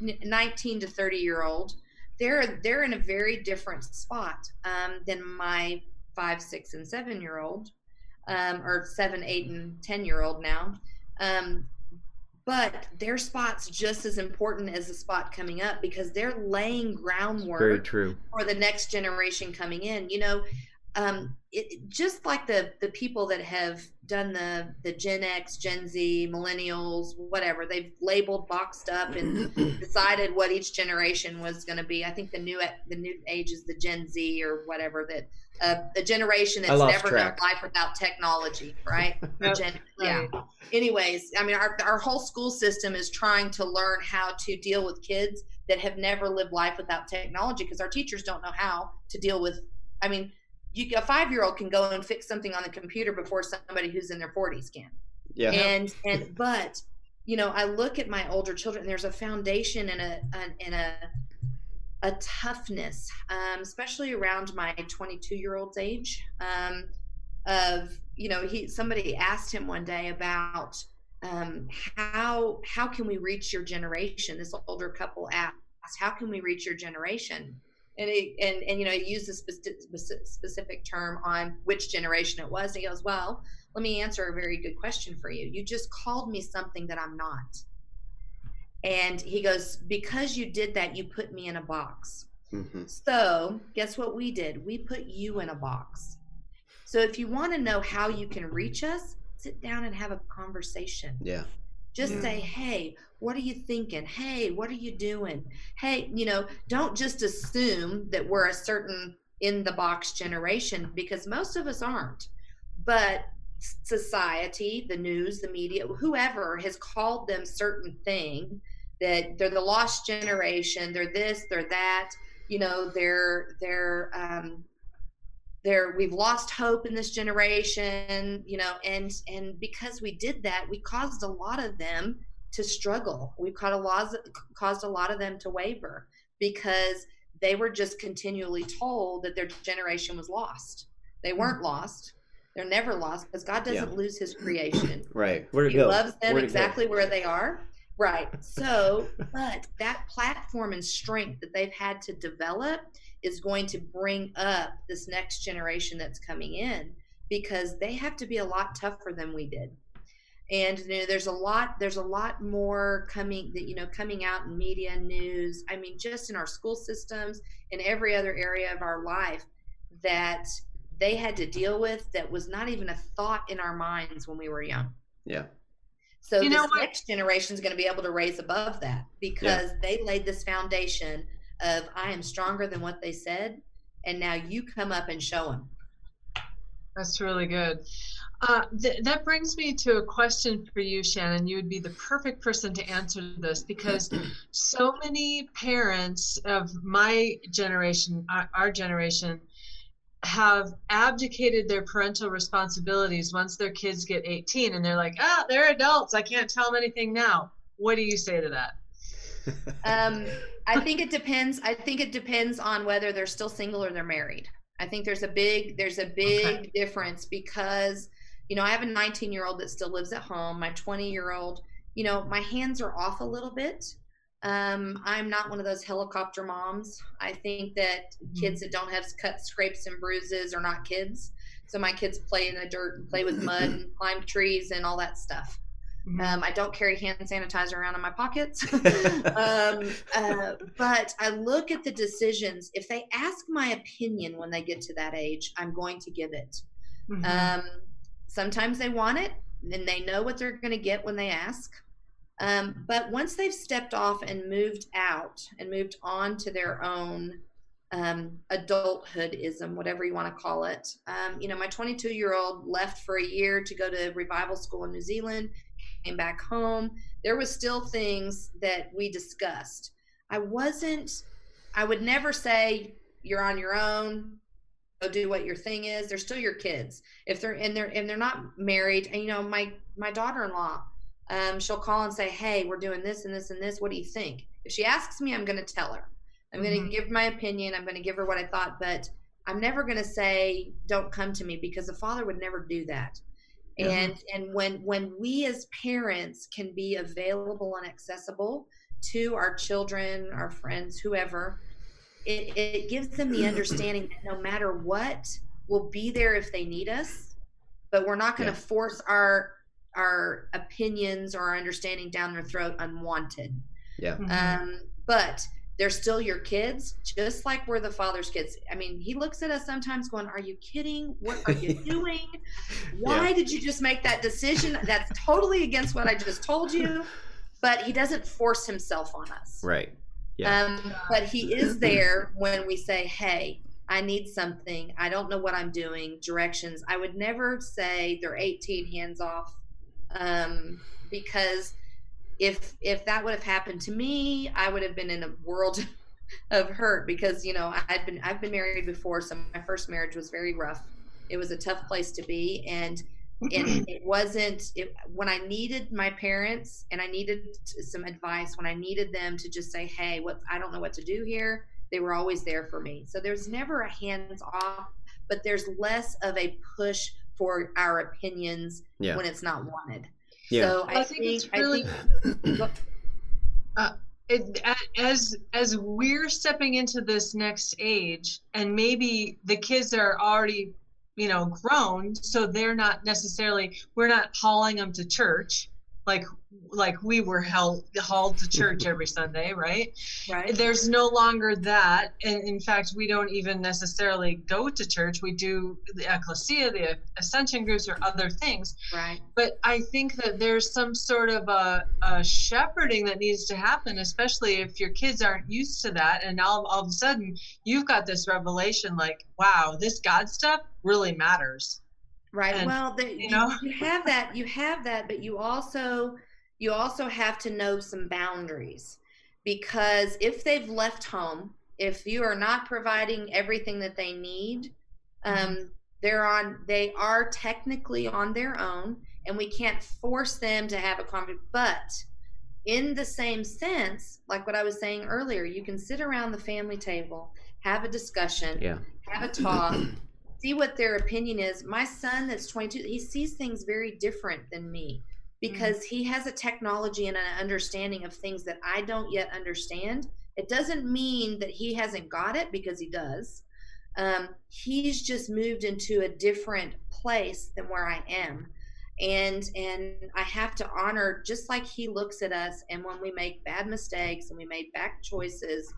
19 to 30 year old, they're they're in a very different spot um, than my five, six, and seven year old, um, or seven, eight, and 10 year old now. Um, but their spot's just as important as the spot coming up because they're laying groundwork Very true. for the next generation coming in. You know, um, it, just like the the people that have done the the Gen X, Gen Z, Millennials, whatever, they've labeled, boxed up, and (coughs) decided what each generation was going to be. I think the new the new age is the Gen Z or whatever that uh, the generation that's never track. known life without technology, right? (laughs) yep. Gen, yeah. Anyways, I mean, our our whole school system is trying to learn how to deal with kids that have never lived life without technology because our teachers don't know how to deal with. I mean you a five year old can go and fix something on the computer before somebody who's in their 40s can yeah and and but you know i look at my older children there's a foundation and a, and a a toughness um, especially around my 22 year old's age um, of you know he somebody asked him one day about um, how how can we reach your generation? This older couple asked how can we reach your generation? And he and and you know he used a specific, specific term on which generation it was and he goes well let me answer a very good question for you. You just called me something that i'm not and he goes because you did that you put me in a box mm-hmm. so guess what we did we put you in a box so if you want to know how you can reach us sit down and have a conversation yeah just yeah. say, hey, what are you thinking? Hey, what are you doing? Hey, you know, don't just assume that we're a certain in the box generation because most of us aren't. But society, the news, the media, whoever has called them certain thing that they're the lost generation, they're this, they're that, you know, they're they're um they're we've lost hope in this generation you know and and because we did that we caused a lot of them to struggle. We caused a lot caused a lot of them to waver because they were just continually told that their generation was lost. They weren't lost they're never lost because god doesn't yeah. lose his creation. (clears throat) Right. Where to he go? loves them where exactly where they are. Right. So but that platform and strength that they've had to develop is going to bring up this next generation that's coming in because they have to be a lot tougher than we did. And you know, there's a lot there's a lot more coming that you know coming out in media and news i mean just in our school systems in every other area of our life that they had to deal with that was not even a thought in our minds when we were young yeah so you this next generation is going to be able to raise above that because yeah. they laid this foundation of I am stronger than what they said, and now you come up and show them. That's really good. Uh, th- that brings me to a question for you, Shannon. You would be the perfect person to answer this because (clears throat) so many parents of my generation, our, our generation, have abdicated their parental responsibilities once their kids get 18 and they're like, ah, they're adults. I can't tell them anything now. What do you say to that? (laughs) um, I (laughs) think it depends. I think it depends on whether they're still single or they're married. I think there's a big there's a big okay. difference because you know I have a 19 year old that still lives at home. My 20 year old, you know, my hands are off a little bit. Um, I'm not one of those helicopter moms. I think that mm-hmm. kids that don't have cuts, scrapes, and bruises are not kids. So my kids play in the dirt and play with mud and (clears throat) climb trees and all that stuff. Mm-hmm. Um, I don't carry hand sanitizer around in my pockets. (laughs) um, uh, but I look at the decisions. If they ask my opinion when they get to that age, I'm going to give it. Mm-hmm. Um, sometimes they want it, and they know what they're going to get when they ask. Um, but once they've stepped off and moved out and moved on to their own um, adulthoodism, whatever you want to call it, um, you know, my 22 year old left for a year to go to revival school in New Zealand, came back home. There was still things that we discussed. I wasn't, I would never say you're on your own. Go do what your thing is. They're still your kids. If they're and they're and they're not married, and you know, my my daughter-in-law, um, she'll call and say, Hey, we're doing this and this and this. What do you think? If she asks me, I'm going to tell her. I'm mm-hmm. going to give my opinion. I'm going to give her what I thought, but I'm never going to say, Don't come to me because the father would never do that. Mm-hmm. And and when when we as parents can be available and accessible to our children, our friends, whoever, it, it gives them the understanding that no matter what, we'll be there if they need us, but we're not going to yeah. force our our opinions or our understanding down their throat unwanted. Yeah. Mm-hmm. Um, but they're still your kids, just like we're the father's kids. I mean, he looks at us sometimes going, Are you kidding? What are you (laughs) doing? Why yeah. did you just make that decision? That's totally against what I just told you. But he doesn't force himself on us. Right. Yeah. Um, but he is there when we say, Hey, I need something. I don't know what I'm doing. Directions. I would never say they're 18 hands off um, because if if that would have happened to me, I would have been in a world (laughs) of hurt because you know I'd been I've been married before, so my first marriage was very rough. It was a tough place to be, and and (clears throat) it wasn't it, when I needed my parents and I needed some advice when I needed them to just say, "Hey, what I don't know what to do here." They were always there for me. So there's never a hands off, but there's less of a push for our opinions yeah. when it's not wanted. Yeah. So I, I think, think, it's really. Think, (coughs) uh, it, as as we're stepping into this next age, and maybe the kids are already, you know, grown, so they're not necessarily. We're not hauling them to church like like we were held hauled to church every Sunday, right? Right. There's no longer that, and in fact, we don't even necessarily go to church. We do the ecclesia, the ascension groups, or other things. Right. But I think that there's some sort of a, a shepherding that needs to happen, especially if your kids aren't used to that, and all all of a sudden you've got this revelation, like, wow, this God stuff really matters. Right. And, well, the, you know, you have that. You have that, but you also you also have to know some boundaries because if they've left home, if you are not providing everything that they need, mm-hmm. um, they're on. They are technically on their own, and we can't force them to have a conversation. But in the same sense, like what I was saying earlier, you can sit around the family table, have a discussion, yeah. have a talk see what their opinion is. My son, that's 22, he sees things very different than me because mm. he has a technology and an understanding of things that I don't yet understand. It doesn't mean that he hasn't got it because he does. Um, he's just moved into a different place than where I am. And and I have to honor just like he looks at us and when we make bad mistakes and we made bad choices,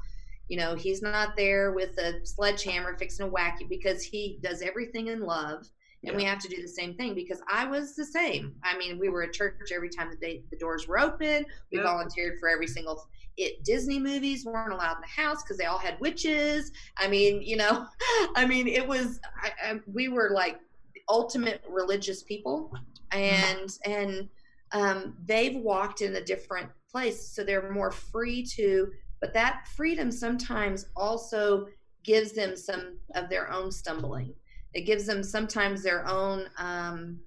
you know, he's not there with a sledgehammer fixing to whack you because he does everything in love. And yeah. we have to do the same thing because I was the same. I mean, we were at church every time the day the doors were open. We yeah. volunteered for every single it Disney movies weren't allowed in the house because they all had witches. I mean, you know, (laughs) I mean, it was I, I, we were like ultimate religious people, and and um, they've walked in a different place, so they're more free to. But that freedom sometimes also gives them some of their own stumbling. It gives them sometimes their own um,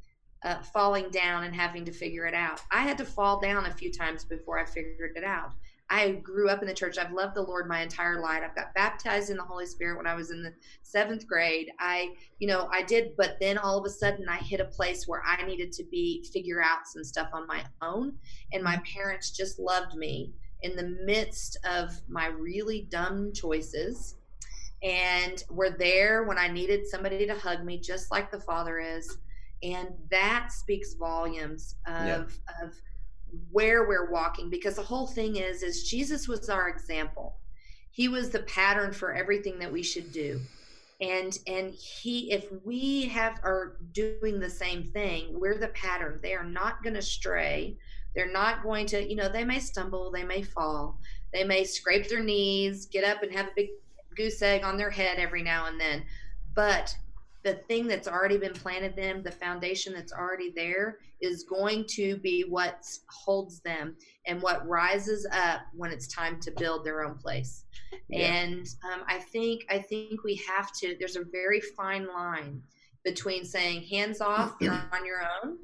uh, falling down and having to figure it out. I had to fall down a few times before I figured it out. I grew up in the church. I've loved the Lord my entire life. I've got baptized in the Holy Spirit when I was in the seventh grade. I, you know, I did, but then all of a sudden I hit a place where I needed to be figure out some stuff on my own. And my parents just loved me in the midst of my really dumb choices and were there when I needed somebody to hug me, just like the Father is. And that speaks volumes of, yeah. of where we're walking because the whole thing is is Jesus was our example. He was the pattern for everything that we should do. And and he if we have are doing the same thing, we're the pattern. They are not going to stray. They're not going to, you know, they may stumble, they may fall, they may scrape their knees, get up and have a big goose egg on their head every now and then. But the thing that's already been planted them, the foundation that's already there, is going to be what holds them and what rises up when it's time to build their own place. Yeah. And um, I think I think we have to. There's a very fine line between saying hands off, you're (clears throat) on your own,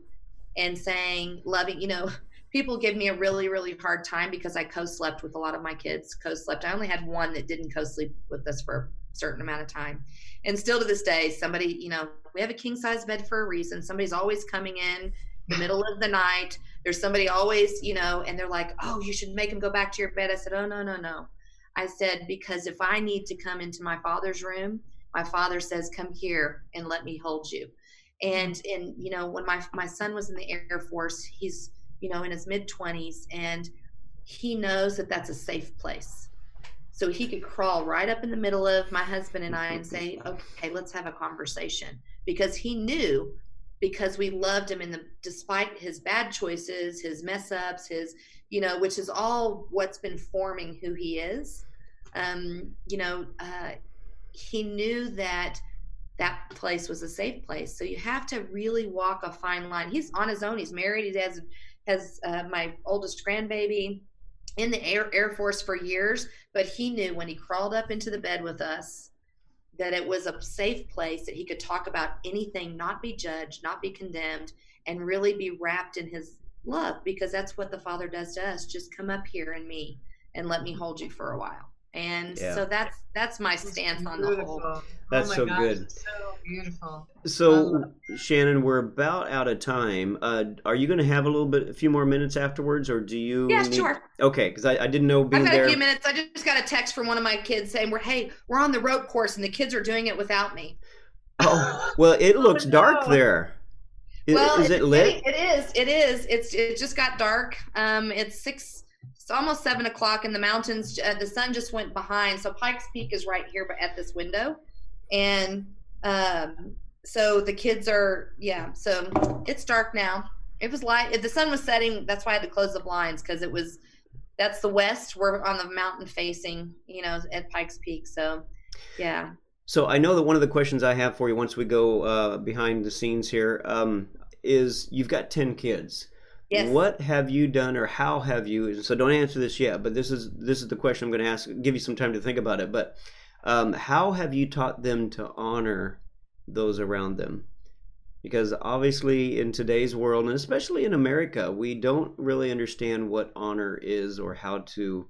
and saying loving. You know, people give me a really really hard time because I co-slept with a lot of my kids. Co-slept. I only had one that didn't co-sleep with us for a certain amount of time. And still to this day somebody you know we have a king size bed for a reason. Somebody's always coming in the middle of the night. There's somebody always you know and they're like oh you should make them go back to your bed. I said oh no no no. I said because if i need to come into my father's room my father says come here and let me hold you and and you know when my my son was in the air force he's you know in his mid 20s and he knows that that's a safe place so he could crawl right up in the middle of my husband and I and say, "Okay, let's have a conversation," because he knew because we loved him in the despite his bad choices, his mess ups, his you know, which is all what's been forming who he is. Um, you know, uh, he knew that that place was a safe place. So you have to really walk a fine line. He's on his own. He's married. He has has uh, my oldest grandbaby in the Air, Air Force for years, but he knew when he crawled up into the bed with us that it was a safe place that he could talk about anything, not be judged, not be condemned, and really be wrapped in his love because that's what the Father does to us. Just come up here and me and let me hold you for a while and yeah. so that's that's my stance on the whole. That's oh so gosh, good. so beautiful. So shannon we're about out of time. Uh, are you going to have a little bit a few more minutes afterwards or do you yeah need... sure. Okay because I, I, didn't know being i've got there... a few minutes. I just got a text from one of my kids saying we're hey we're on the rope course and the kids are doing it without me. Oh well it (laughs) looks oh, dark there. Is, well, is it lit? it is it is. It's it just got dark. Um it's six it's almost seven o'clock in the mountains. Uh, the sun just went behind, so Pikes Peak is right here, but at this window, and um, so the kids are yeah. So it's dark now. It was light. If The sun was setting. That's why I had to close the blinds because it was. That's the west. We're on the mountain facing, you know, at Pikes Peak. So, yeah. So I know that one of the questions I have for you once we go uh, behind the scenes here um, is you've got ten kids. Yes. What have you done, or how have you? So don't answer this yet, but this is this is the question I'm going to ask. Give you some time to think about it. But um, how have you taught them to honor those around them? Because obviously, in today's world, and especially in America, we don't really understand what honor is or how to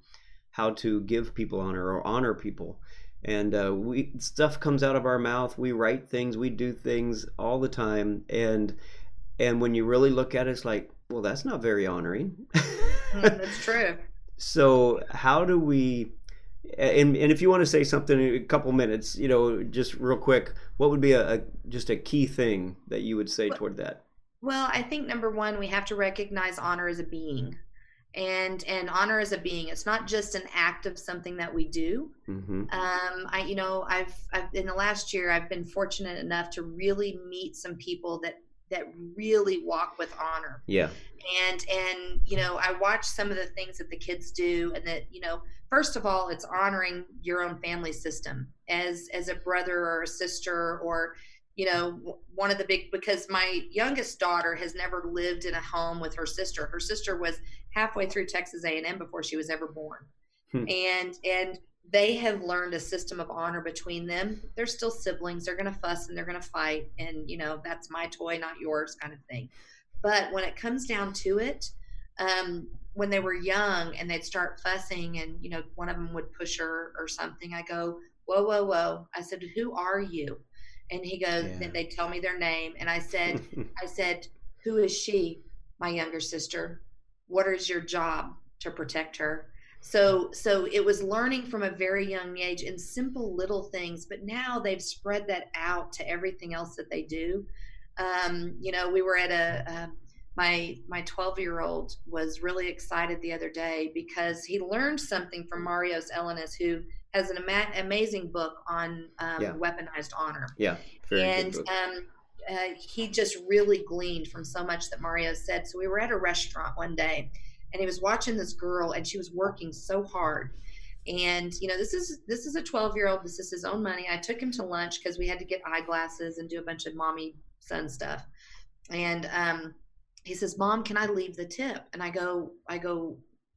how to give people honor or honor people. And uh, we stuff comes out of our mouth. We write things, we do things all the time, and and when you really look at it, it's like well, that's not very honoring. mm, that's (laughs) true. So, how do we? And, and if you want to say something in a couple minutes, you know, just real quick, what would be a, a just a key thing that you would say well, toward that? Well, I think number one, we have to recognize honor as a being, and and honor as a being. It's not just an act of something that we do. Mm-hmm. Um, I, you know, I've, I've in the last year, I've been fortunate enough to really meet some people that that really walk with honor. Yeah. And and you know, I watch some of the things that the kids do and that, you know, first of all, it's honoring your own family system as as a brother or a sister or you know, one of the big because my youngest daughter has never lived in a home with her sister. Her sister was halfway through Texas A&M before she was ever born. Hmm. And and they have learned a system of honor between them. They're still siblings. They're going to fuss and they're going to fight and you know, that's my toy, not yours kind of thing. But when it comes down to it, um, when they were young and they'd start fussing and you know one of them would push her or something i go whoa whoa whoa i said who are you and he goes yeah. they tell me their name and i said (laughs) i said who is she my younger sister what is your job to protect her so so it was learning from a very young age in simple little things but now they've spread that out to everything else that they do um, you know we were at a, a my my 12 year old was really excited the other day because he learned something from Marios Ellinas, who has an ama- amazing book on um, yeah. weaponized honor. Yeah, and um, uh, he just really gleaned from so much that Mario said. So we were at a restaurant one day, and he was watching this girl, and she was working so hard. And you know, this is this is a 12 year old. This is his own money. I took him to lunch because we had to get eyeglasses and do a bunch of mommy son stuff. And um, he says, "Mom, can I leave the tip?" And I go, I go,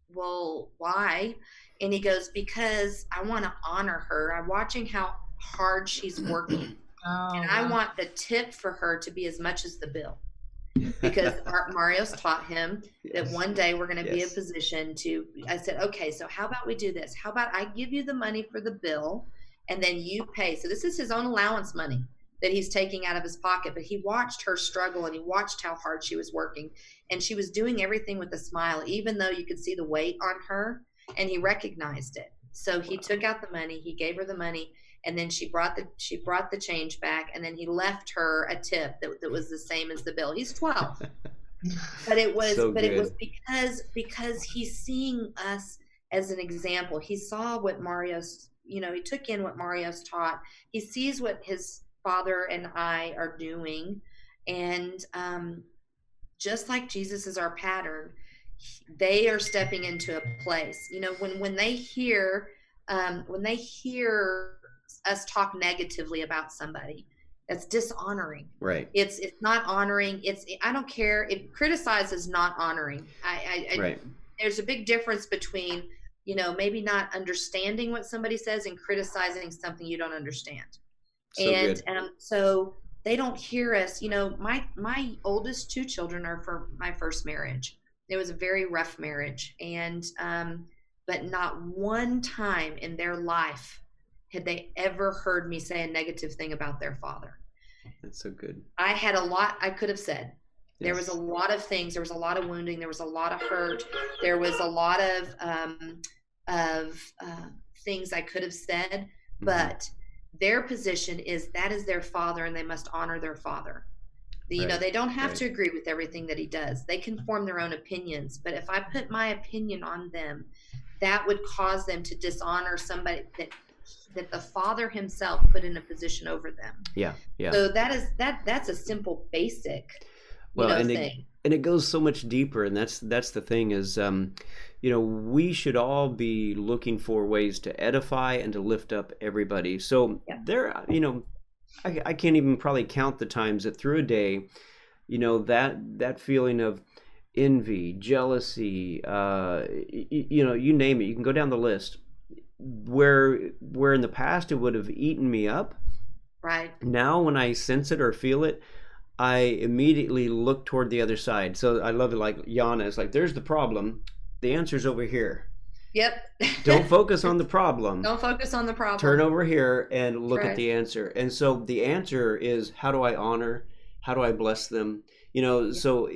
"Well, why?" And he goes, "Because I want to honor her. I'm watching how hard she's working, (clears throat) oh, and I want the tip for her to be as much as the bill." Because (laughs) Marios taught him yes. that one day we're going to yes. be in position to. I said, okay, so how about we do this? How about I give you the money for the bill, and then you pay. So this is his own allowance money that he's taking out of his pocket. But he watched her struggle and he watched how hard she was working. And she was doing everything with a smile, even though you could see the weight on her. And he recognized it. So he took out the money, he gave her the money, and then she brought the she brought the change back, and then he left her a tip that, that was the same as the bill. He's twelve. (laughs) but it was so but it was because because he's seeing us as an example. He saw what Marios you know, he took in what Marios taught. He sees what his Father and I are doing. And um, just like Jesus is our pattern, they are stepping into a place. You know, when when they hear um, when they hear us talk negatively about somebody, that's dishonoring. Right. It's it's not honoring. It's I don't care. It criticizes not honoring. I, I, right. there's a big difference between you know maybe not understanding what somebody says and criticizing something you don't understand. So and um, so they don't hear us. You know, my my oldest two children are from my first marriage. It was a very rough marriage, and um, but not one time in their life had they ever heard me say a negative thing about their father. That's so good. I had a lot I could have said. Yes. There was a lot of things. There was a lot of wounding. There was a lot of hurt. There was a lot of um, of uh, things I could have said, mm-hmm. but their position is that is their father and they must honor their father you right. know they don't have right. to agree with everything that he does they can form their own opinions but if i put my opinion on them that would cause them to dishonor somebody that that the father himself put in a position over them yeah yeah so that is that that's a simple basic well know, and thing. it, and it goes so much deeper and that's that's the thing is um you know, we should all be looking for ways to edify and to lift up everybody. So yeah. there, you know, I, I can't even probably count the times that through a day, you know, that that feeling of envy, jealousy, uh, you, you know, you name it. You can go down the list. Where where in the past it would have eaten me up, right? Now when I sense it or feel it, I immediately look toward the other side. So I love it like Yana is like, there's the problem the answer's over here. Yep. Don't (laughs) focus on the problem. Don't focus on the problem. Turn over here and look right. at the answer. And so the answer is how do I honor? How do I bless them? You know, yeah. so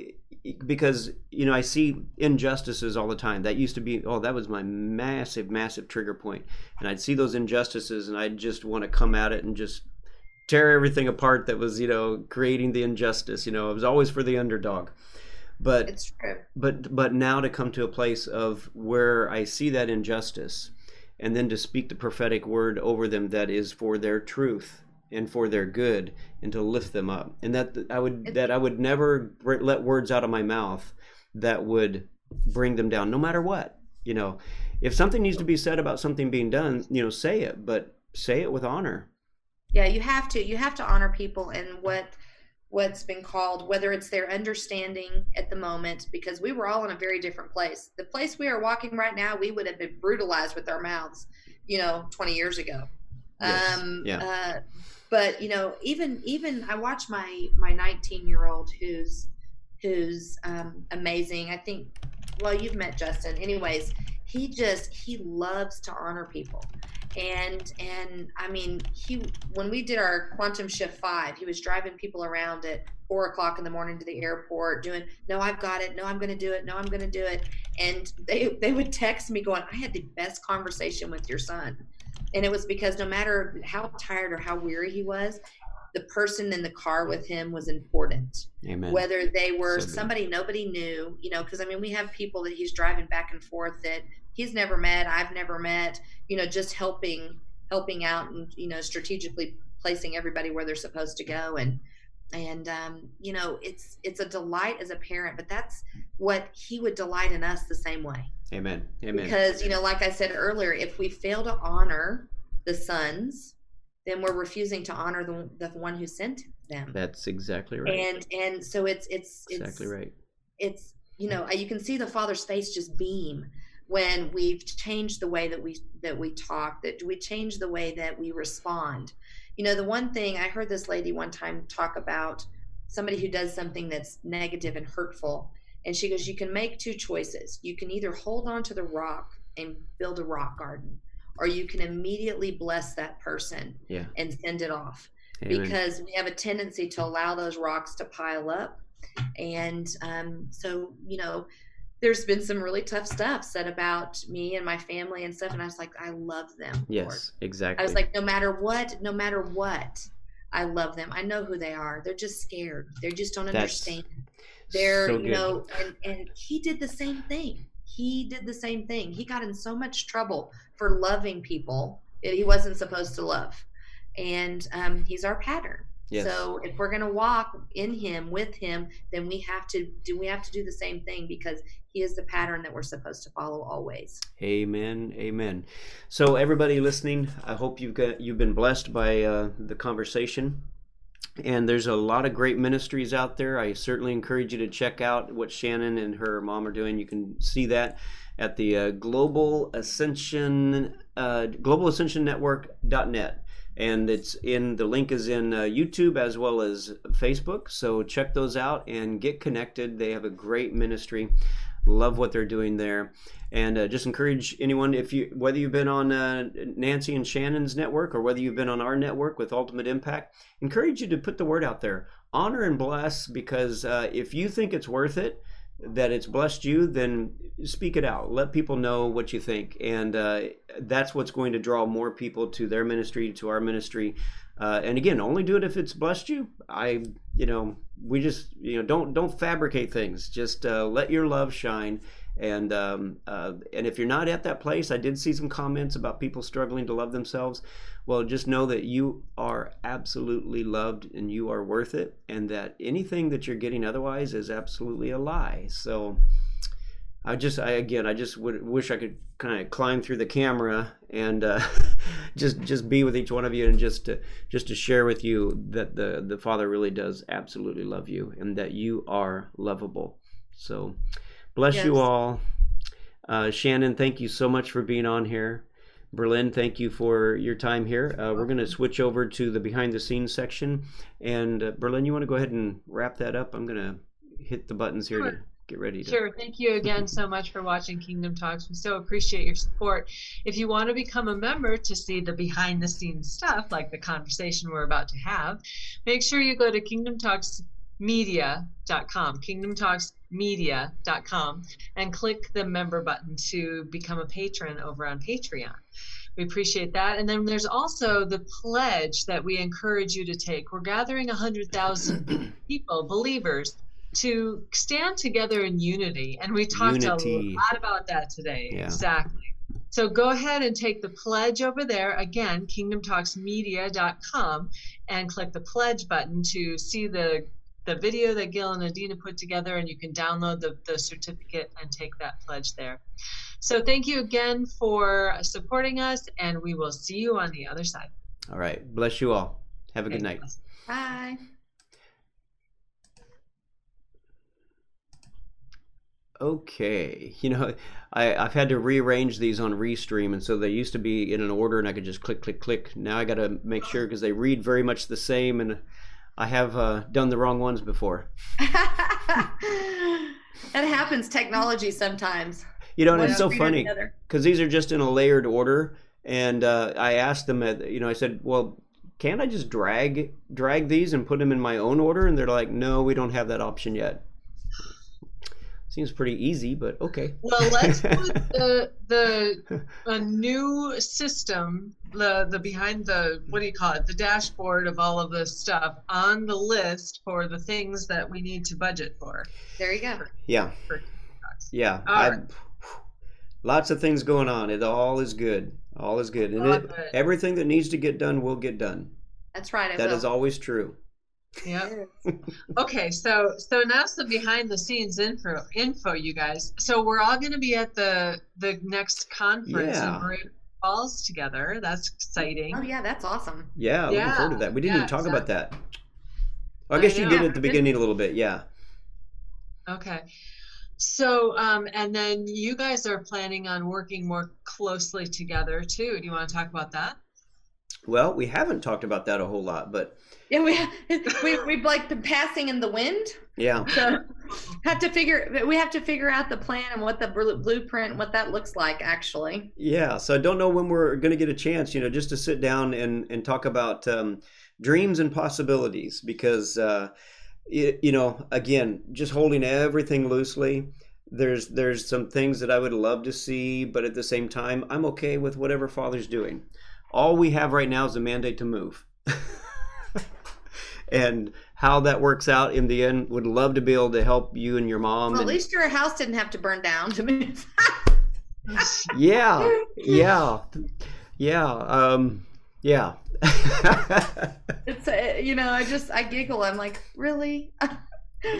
because you know I see injustices all the time. That used to be oh that was my massive massive trigger point. And I'd see those injustices and I'd just want to come at it and just tear everything apart that was, you know, creating the injustice, you know. It was always for the underdog but it's true. But but now to come to a place of where I see that injustice, and then to speak the prophetic word over them that is for their truth and for their good, and to lift them up, and that I would that I would never let words out of my mouth that would bring them down, no matter what. You know, if something needs to be said about something being done, you know, say it, but say it with honor yeah you have to you have to honor people and what what's been called whether it's their understanding at the moment because we were all in a very different place the place we are walking right now we would have been brutalized with our mouths you know 20 years ago Yes. um Yeah. uh, but you know even even i watch my my 19 year old who's who's um amazing. I think well you've met justin. Anyways he just he loves to honor people. And and i mean he when we did our quantum shift five he was driving people around at four o'clock in the morning to the airport doing no i've got it. No i'm going to do it. No i'm going to do it. And they they would text me going i had the best conversation with your son and it was because no matter how tired or how weary he was the person in the car with him was important. Amen. whether they were So somebody nobody knew you know because i mean we have people that he's driving back and forth that he's never met i've never met you know just helping helping out and you know strategically placing everybody where they're supposed to go. And and um, you know it's it's a delight as a parent but that's what he would delight in us the same way Amen. Amen. because you know like i said earlier if we fail to honor the sons then we're refusing to honor the, the one who sent them That's exactly right. and and so it's it's it's exactly right. it's you know you can see the father's face just beam when we've changed the way that we that we talk that we change the way that we respond you know the one thing i heard this lady one time talk about somebody who does something that's negative and hurtful and she goes you can make two choices you can either hold on to the rock and build a rock garden or you can immediately bless that person Yeah. and send it off Amen. because we have a tendency to allow those rocks to pile up. And um, so, you know, there's been some really tough stuff said about me and my family and stuff. And I was like, I love them. Lord. yes, exactly. I was like, no matter what, no matter what, I love them. I know who they are. They're just scared. They just don't That's understand. They're, so you know, and, and he did the same thing. He did the same thing. He got in so much trouble for loving people that he wasn't supposed to love. And um, he's our pattern. Yes. So if we're going to walk in him with him, then we have to do we have to do the same thing because he is the pattern that we're supposed to follow always. Amen. Amen. So everybody listening, I hope you've got you've been blessed by uh, the conversation. And there's a lot of great ministries out there. I certainly encourage you to check out what Shannon and her mom are doing. You can see that at the uh, Global Ascension uh, Global Ascension Network.net. And it's in the link is in uh, YouTube as well as Facebook. So check those out and get connected. They have a great ministry. Love what they're doing there and uh, just encourage anyone if you whether you've been on uh, Nancy and Shannon's network or whether you've been on our network with Ultimate Impact, encourage you to put the word out there, honor and bless, because uh, if you think it's worth it, that it's blessed you, then speak it out. Let people know what you think, and uh, that's what's going to draw more people to their ministry, to our ministry. Uh, and again, only do it if it's blessed you. I, you know, we just, you know, don't don't fabricate things. Just uh, let your love shine and um, uh, and if you're not at that place, I did see some comments about people struggling to love themselves. Well, just know that you are absolutely loved and you are worth it, and that anything that you're getting otherwise is absolutely a lie. So, I just, I again, I just would wish I could kind of climb through the camera and uh, (laughs) just just be with each one of you and just to just to share with you that the the Father really does absolutely love you and that you are lovable. So. Bless you all. Uh, Shannon, thank you so much for being on here. Berlin, thank you for your time here. Uh, we're going to switch over to the behind the scenes section. And uh, Berlin, you want to go ahead and wrap that up? I'm going to hit the buttons here to Sure. Get ready to. Sure. Thank you again so much for watching Kingdom Talks. We so appreciate your support. If you want to become a member to see the behind the scenes stuff, like the conversation we're about to have, make sure you go to Kingdom Talks kingdomtalksmedia.com, kingdomtalksmedia.com, and click the member button to become a patron over on Patreon. We appreciate that. And then there's also the pledge that we encourage you to take. We're gathering 100,000 (clears throat) people, believers, to stand together in unity. And we talked Unity. a lot about that today. Yeah. Exactly. So go ahead and take the pledge over there. Again, kingdomtalksmedia.com and click the pledge button to see the the video that Gil and Adina put together, and you can download the, the certificate and take that pledge there. So thank you again for supporting us, and we will see you on the other side. All right. Bless you all. Have a good night. Bye. Okay. You know, I, I've had to rearrange these on Restream, and so they used to be in an order, and I could just click, click, click. Now I got to make sure because they read very much the same, and I have uh, done the wrong ones before. (laughs) that happens technology sometimes. You know, and One it's so funny because these are just in a layered order, and uh, I asked them, at, you know, I said, well, can't I just drag drag these and put them in my own order? And they're like, no, we don't have that option yet. Seems pretty easy, but okay. Well, let's (laughs) put the the a new system, the the behind the what do you call it, the dashboard of all of this stuff on the list for the things that we need to budget for. There you go. Yeah, For- yeah. All I, right. Lots of things going on. It all is good. All is good, and Love it, it. everything that needs to get done will get done. That's right. I That will. is always true. Yep. Okay, so so now some behind the scenes info info, you guys. So we're all going to be at the the next conference Yeah. in Moravian Falls together. That's exciting. Oh yeah, that's awesome. Yeah, looking Yeah, forward to that. We didn't yeah, even talk so- about that. Well, I I guess you did at the beginning a little bit. Yeah. Okay. So, um, and then you guys are planning on working more closely together too. Do you want to talk about that? Well, we haven't talked about that a whole lot, but Yeah, we (laughs) we we've like been passing in the wind. yeah. (laughs) So have to figure we have to figure out the plan and what the blueprint what that looks like actually. Yeah, so I don't know when we're going to get a chance, you know, just to sit down and, and talk about um, dreams and possibilities because, uh, y you know, again, just holding everything loosely. There's there's some things that I would love to see, but at the same time, I'm okay with whatever Father's doing. All we have right now is a mandate to move. (laughs) and how that works out in the end, would love to be able to help you and your mom. Well, at and- least your house didn't have to burn down to move. (laughs) (laughs) yeah yeah yeah um yeah it's uh, you know I just I giggle. I'm like really.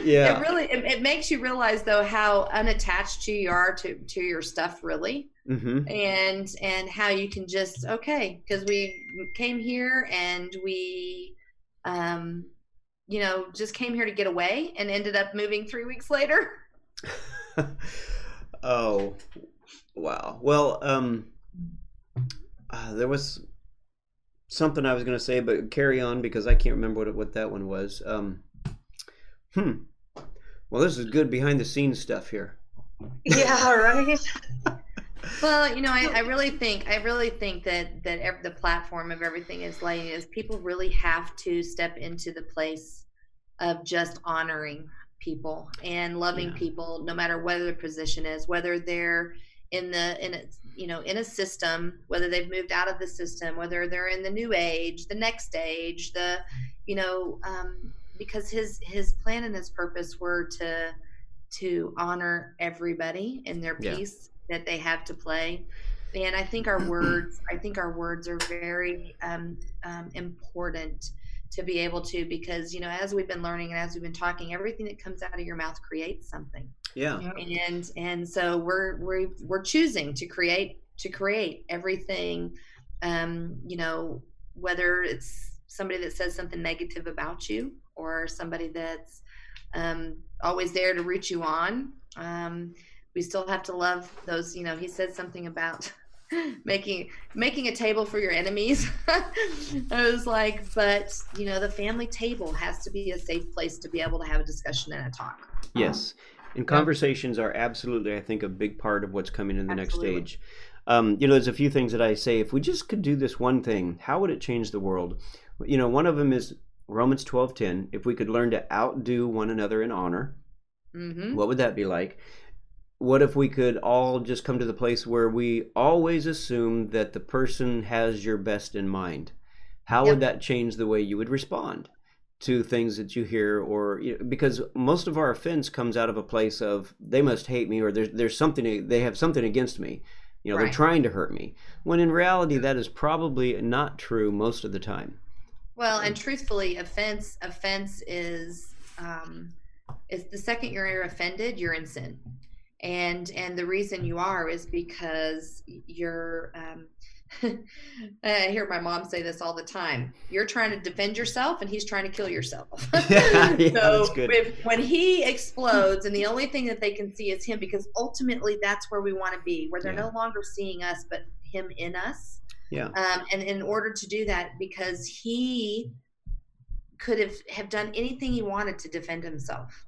yeah It really it, it makes you realize though how unattached you are to to your stuff really. Hmm and and how you can just okay because we came here and we um you know just came here to get away and ended up moving three weeks later. (laughs) (laughs) Oh wow. Well um uh, there was something i was going to say but carry on because i can't remember what, what that one was. Um hmm. Well this is good behind the scenes stuff here. Yeah, right. (laughs) well you know I, I really think i really think that that ev- the platform of everything is laying is people really have to step into the place of just honoring people and loving Yeah. people no matter whether their position is whether they're in the in a you know in a system whether they've moved out of the system whether they're in the new age the next age the you know um, because his his plan and his purpose were to to honor everybody in their piece that they have to play. And i think our words i think our words are very um, um, important to be able to because you know as we've been learning and as we've been talking everything that comes out of your mouth creates something. Yeah. And and so we're we're we're choosing to create to create everything um you know whether it's somebody that says something negative about you or somebody that's um always there to root you on um we still have to love those you know he said something about (laughs) making making a table for your enemies (laughs) i was like but you know the family table has to be a safe place to be able to have a discussion and a talk Yes. And conversations are absolutely, I think, a big part of what's coming in the Absolutely. next stage. Um, you know, there's a few things that I say, if we just could do this one thing, how would it change the world? You know, one of them is Romans 12:10. If we could learn to outdo one another in honor, hmm what would that be like? What if we could all just come to the place where we always assume that the person has your best in mind? How would that change the way you would respond to things that you hear or you know, because most of our offense comes out of a place of they must hate me or there's there's something they have something against me. You know, they're trying to hurt me. When in reality that is probably not true most of the time. Well, and truthfully, offense offense is um, is the second you're offended, you're in sin, and and the reason you are is because you're um, (laughs) I hear my mom say this all the time. You're trying to defend yourself, and he's trying to kill yourself. (laughs) yeah, yeah, so if, when he explodes, and the only thing that they can see is him, because ultimately that's where we want to be, where they're Yeah. no longer seeing us, but him in us. Yeah. Um, and in order to do that, because he could have have done anything he wanted to defend himself,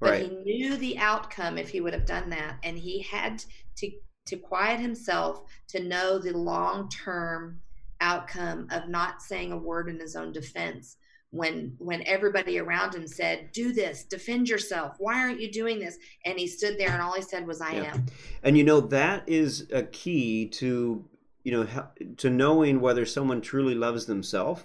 but Right. he knew the outcome if he would have done that, and he had to to quiet himself to know the long term outcome of not saying a word in his own defense when when everybody around him said do this defend yourself why aren't you doing this and he stood there and all he said was i Yeah. am And you know that is a key to you know to knowing whether someone truly loves themselves.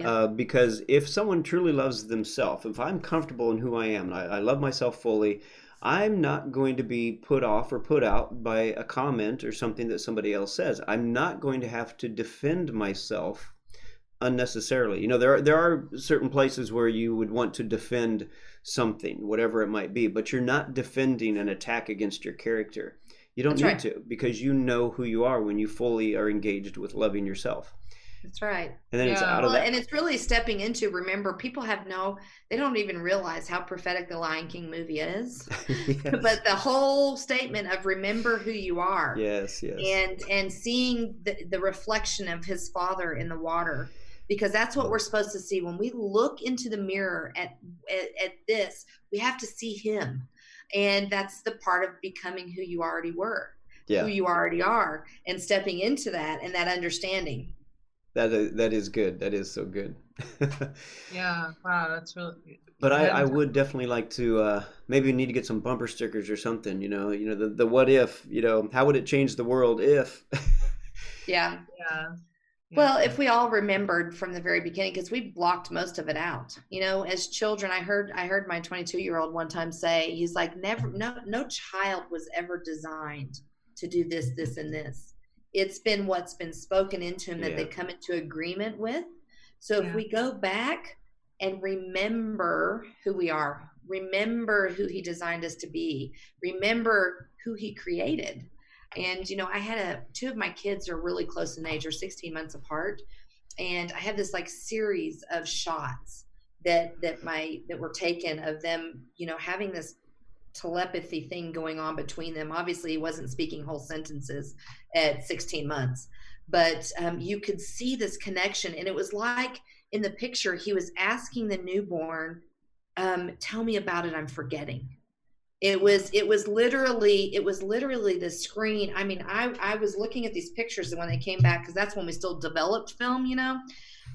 Yeah. Uh, because if someone truly loves themselves, if I'm comfortable in who I am, and I, I love myself fully, I'm not going to be put off or put out by a comment or something that somebody else says. I'm not going to have to defend myself unnecessarily. You know, there are, there are certain places where you would want to defend something, whatever it might be, but you're not defending an attack against your character. You don't That's need right. to because you know who you are when you fully are engaged with loving yourself. That's right And then it's Yeah. out of well, that. and it's really stepping into remember people have no they don't even realize how prophetic the lion king movie is (laughs) (laughs) yes. but the whole statement of remember who you are yes, yes. and and seeing the, the reflection of his father in the water because that's what we're supposed to see when we look into the mirror at, at at this we have to see him and that's the part of becoming who you already were yeah, who you already are and stepping into that and that understanding that is, that is good. That is so good. (laughs) Yeah. Wow. That's really. But I, I would definitely like to uh, maybe we need to get some bumper stickers or something. You know, you know the, the what if. You know, how would it change the world if? (laughs) yeah Yeah. Well, if we all remembered from the very beginning, because we blocked most of it out. You know, as children, I heard I heard my 22 year old one time say, he's like, never, no, no child was ever designed to do this, this, and this. It's been what's been spoken into him that they Yeah. come into agreement with. So Yeah. if we go back and remember who we are, remember who he designed us to be, remember who he created. And you know, I had a two of my kids are really close in age, are 16 months apart, and I have this like series of shots that that my that were taken of them, you know, having this telepathy thing going on between them. Obviously, he wasn't speaking whole sentences at 16 months, but um, you could see this connection, and it was like in the picture he was asking the newborn, um, "Tell me about it. I'm forgetting." It was it was literally it was literally the screen. I mean i i was looking at these pictures when they came back because that's when we still developed film you know?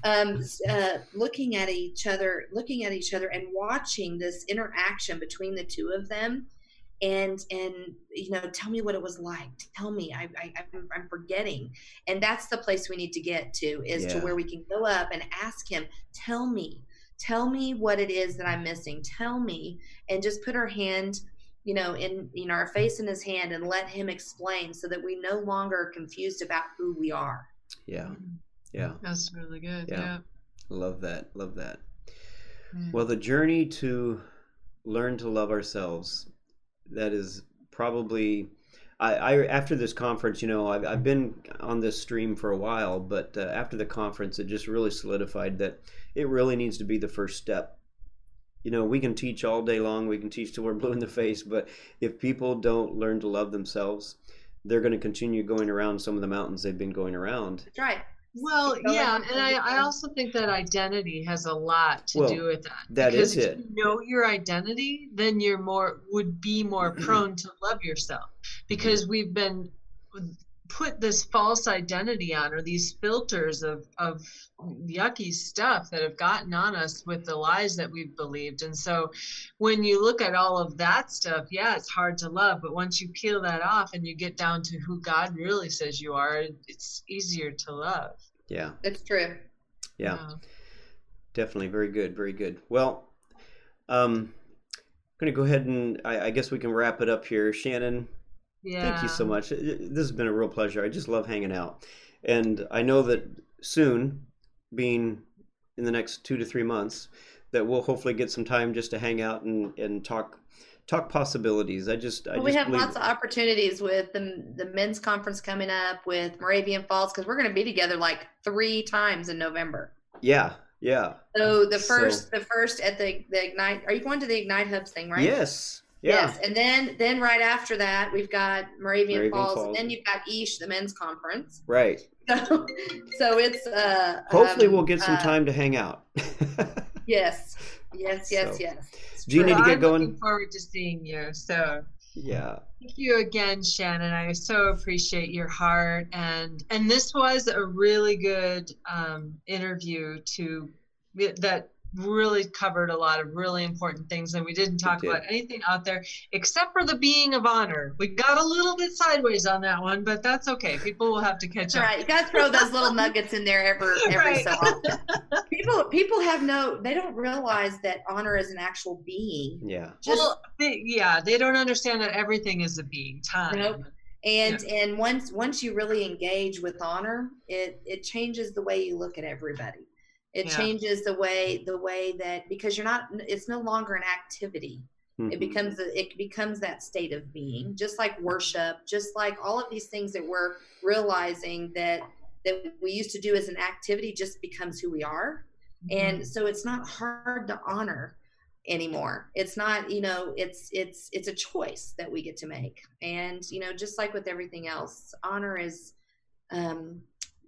Um uh looking at each other looking at each other and watching this interaction between the two of them and and you know tell me what it was like. Tell me i, I I'm, I'm forgetting. And that's the place we need to get to is to where we can go up and ask him tell me tell me what it is that i'm missing. Tell me and just put our hand you know in you know our face in his hand and let him explain so that we no longer are confused about who we are yeah, yeah. That's really good. Yeah. Yeah. Love that. Love that. Yeah. Well, the journey to learn to love ourselves, that is probably. I, I after this conference, you know, I've, I've been on this stream for a while, but uh, after the conference, it just really solidified that it really needs to be the first step. You know, we can teach all day long, we can teach till we're blue in the face, but if people don't learn to love themselves, they're going to continue going around some of the mountains they've been going around. that's right Well, Keep going yeah, until and I, I also think that identity has a lot to Well, do with that. that because is if it. you know your identity, then you're more would be more (clears throat) prone to love yourself because we've been put this false identity on or these filters of of yucky stuff that have gotten on us with the lies that we've believed. And so when you look at all of that stuff yeah it's hard to love. But once you peel that off and you get down to who god really says you are it's easier to love. Yeah, that's true. Yeah. Definitely, very good, very good. Well, um, I'm going to go ahead and I, I guess we can wrap it up here. Shannon, yeah thank you so much. This has been a real pleasure. I just love hanging out, and I know that soon, being in the next two to three months, that we'll hopefully get some time just to hang out and and talk talk possibilities. I just, I Well, just we have believe lots of opportunities with the, the men's conference coming up with Moravian Falls because we're going to be together like three times in November. yeah, yeah, So the So- first, the first at the the ignite. Are you going to the ignite hubs thing, right? yes, yeah, Yes, and then then right after that we've got Moravian, Moravian Falls, Falls. and then you've got Ish, the men's conference. right. (laughs) So, so it's uh. Hopefully, um, we'll get some uh, time to hang out. Yes, (laughs) yes, yes, So- yes. It's Do you true. need to get I'm going? looking forward to seeing you. So yeah, thank you again, Shannon. I so appreciate your heart and and this was a really good um, interview to that really covered a lot of really important things and we didn't talk did. about anything out there except for the being of honor we got a little bit sideways on that one but that's okay people will have to catch That's up right. You got to throw those little nuggets in there every (laughs) every Right. so often. People people have no. They don't realize that honor is an actual being. yeah, Just well, they, yeah, they don't understand that everything is a being time. Nope. and and once once you really engage with honor, it it changes the way you look at everybody. It Yeah. changes the way the way that because you're not. It's no longer an activity. Mhm. It becomes a, it becomes that state of being, just like worship, just like all of these things that we're realizing that that we used to do as an activity just becomes who we are. Mm-hmm. and so it's not hard to honor anymore it's not you know it's it's it's a choice that we get to make and you know just like with everything else honor is um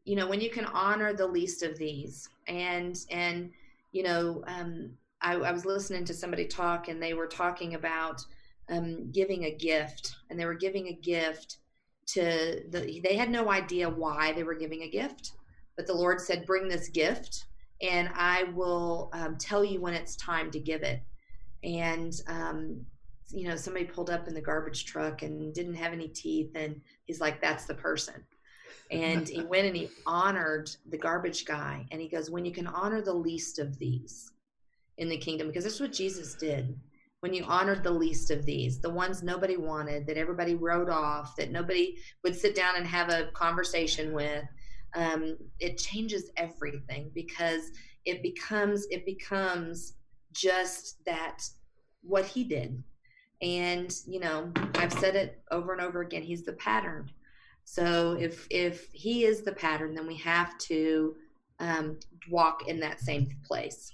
you know when you can honor the least of these and and you know um i, I was listening to somebody talk and they were talking about um giving a gift and they were giving a gift to the they had no idea why they were giving a gift but the lord said bring this gift and I will um, tell you when it's time to give it. And um, you know, somebody pulled up in the garbage truck and didn't have any teeth, and he's like, "That's the person." And (laughs) he went and he honored the garbage guy, and he goes, "When you can honor the least of these in the kingdom, because this is what Jesus did." When you honored the least of these, the ones nobody wanted, that everybody wrote off, that nobody would sit down and have a conversation with, um, it changes everything because it becomes it becomes just that what he did. And you know i've said it over and over again he's the pattern so if if he is the pattern then we have to um, walk in that same place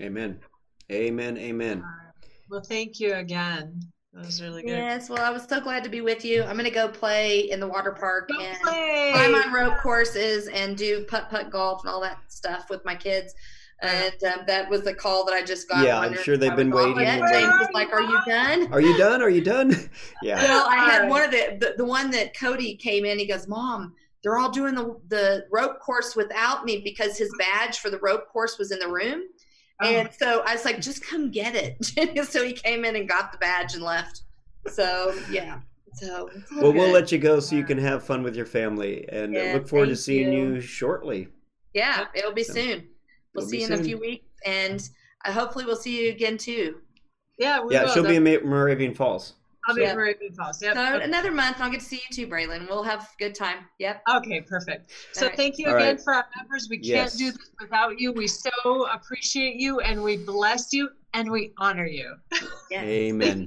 amen, amen, amen. Well, thank you again. That was really good. yes well i was so glad to be with you i'm going to go play in the water park Go and play. climb on rope courses and do putt putt golf and all that stuff with my kids. And um, that was the call that I just got. Yeah, I'm sure they've been waiting Yet. and James waiting. was like, "Are you done?" Are you done? Are you done? (laughs) yeah, Well, I had one of the, the the one that Cody came in. He goes, "Mom, they're all doing the the rope course without me because his badge for the rope course was in the room." Oh, And so I was like, "Just come get it." (laughs) so he came in and got the badge and left. So yeah. So it's all well, we'll let you go so you can have fun with your family, and uh, Yeah, look forward to seeing you. you. shortly. Yeah, it'll be So, soon. We'll it'll see be you in a few weeks, and uh, hopefully we'll see you again too. yeah, we Yeah, will. she'll be in Ma- Moravian Falls. I'll be Yeah. at Moravian Falls. Yep. So another month, I'll get to see you too, Braylon. We'll have a good time. Yep. Okay, perfect. So All right. thank you All again right. for our members. We Yes. can't do this without you. We so appreciate you and we bless you and we honor you. Yes. Amen.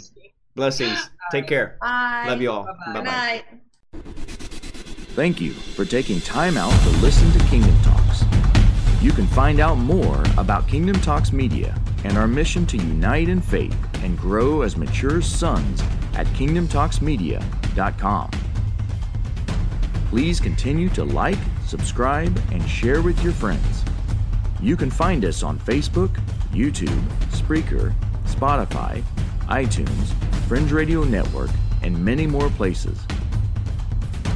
Blessings. Take care. Bye. Love you all. Bye-bye. Good night. Thank you for taking time out to listen to Kingdom Talks. You can find out more about Kingdom Talks Media and our mission to unite in faith and grow as mature sons at kingdomtalksmedia.com. Please continue to like, subscribe, and share with your friends. You can find us on Facebook, YouTube, Spreaker, Spotify, iTunes, Fringe Radio Network, and many more places.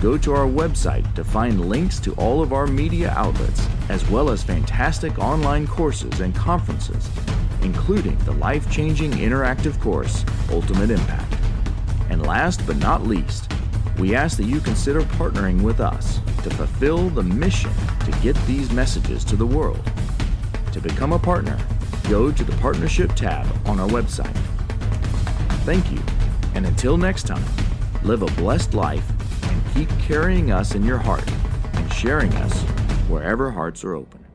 Go to our website to find links to all of our media outlets, as well as fantastic online courses and conferences, including the life changing interactive course, Ultimate Impact. And last but not least, we ask that you consider partnering with us to fulfill the mission to get these messages to the world. To become a partner, go to the Partnership tab on our website. Thank you, and until next time, live a blessed life keep carrying us in your heart and sharing us wherever hearts are open.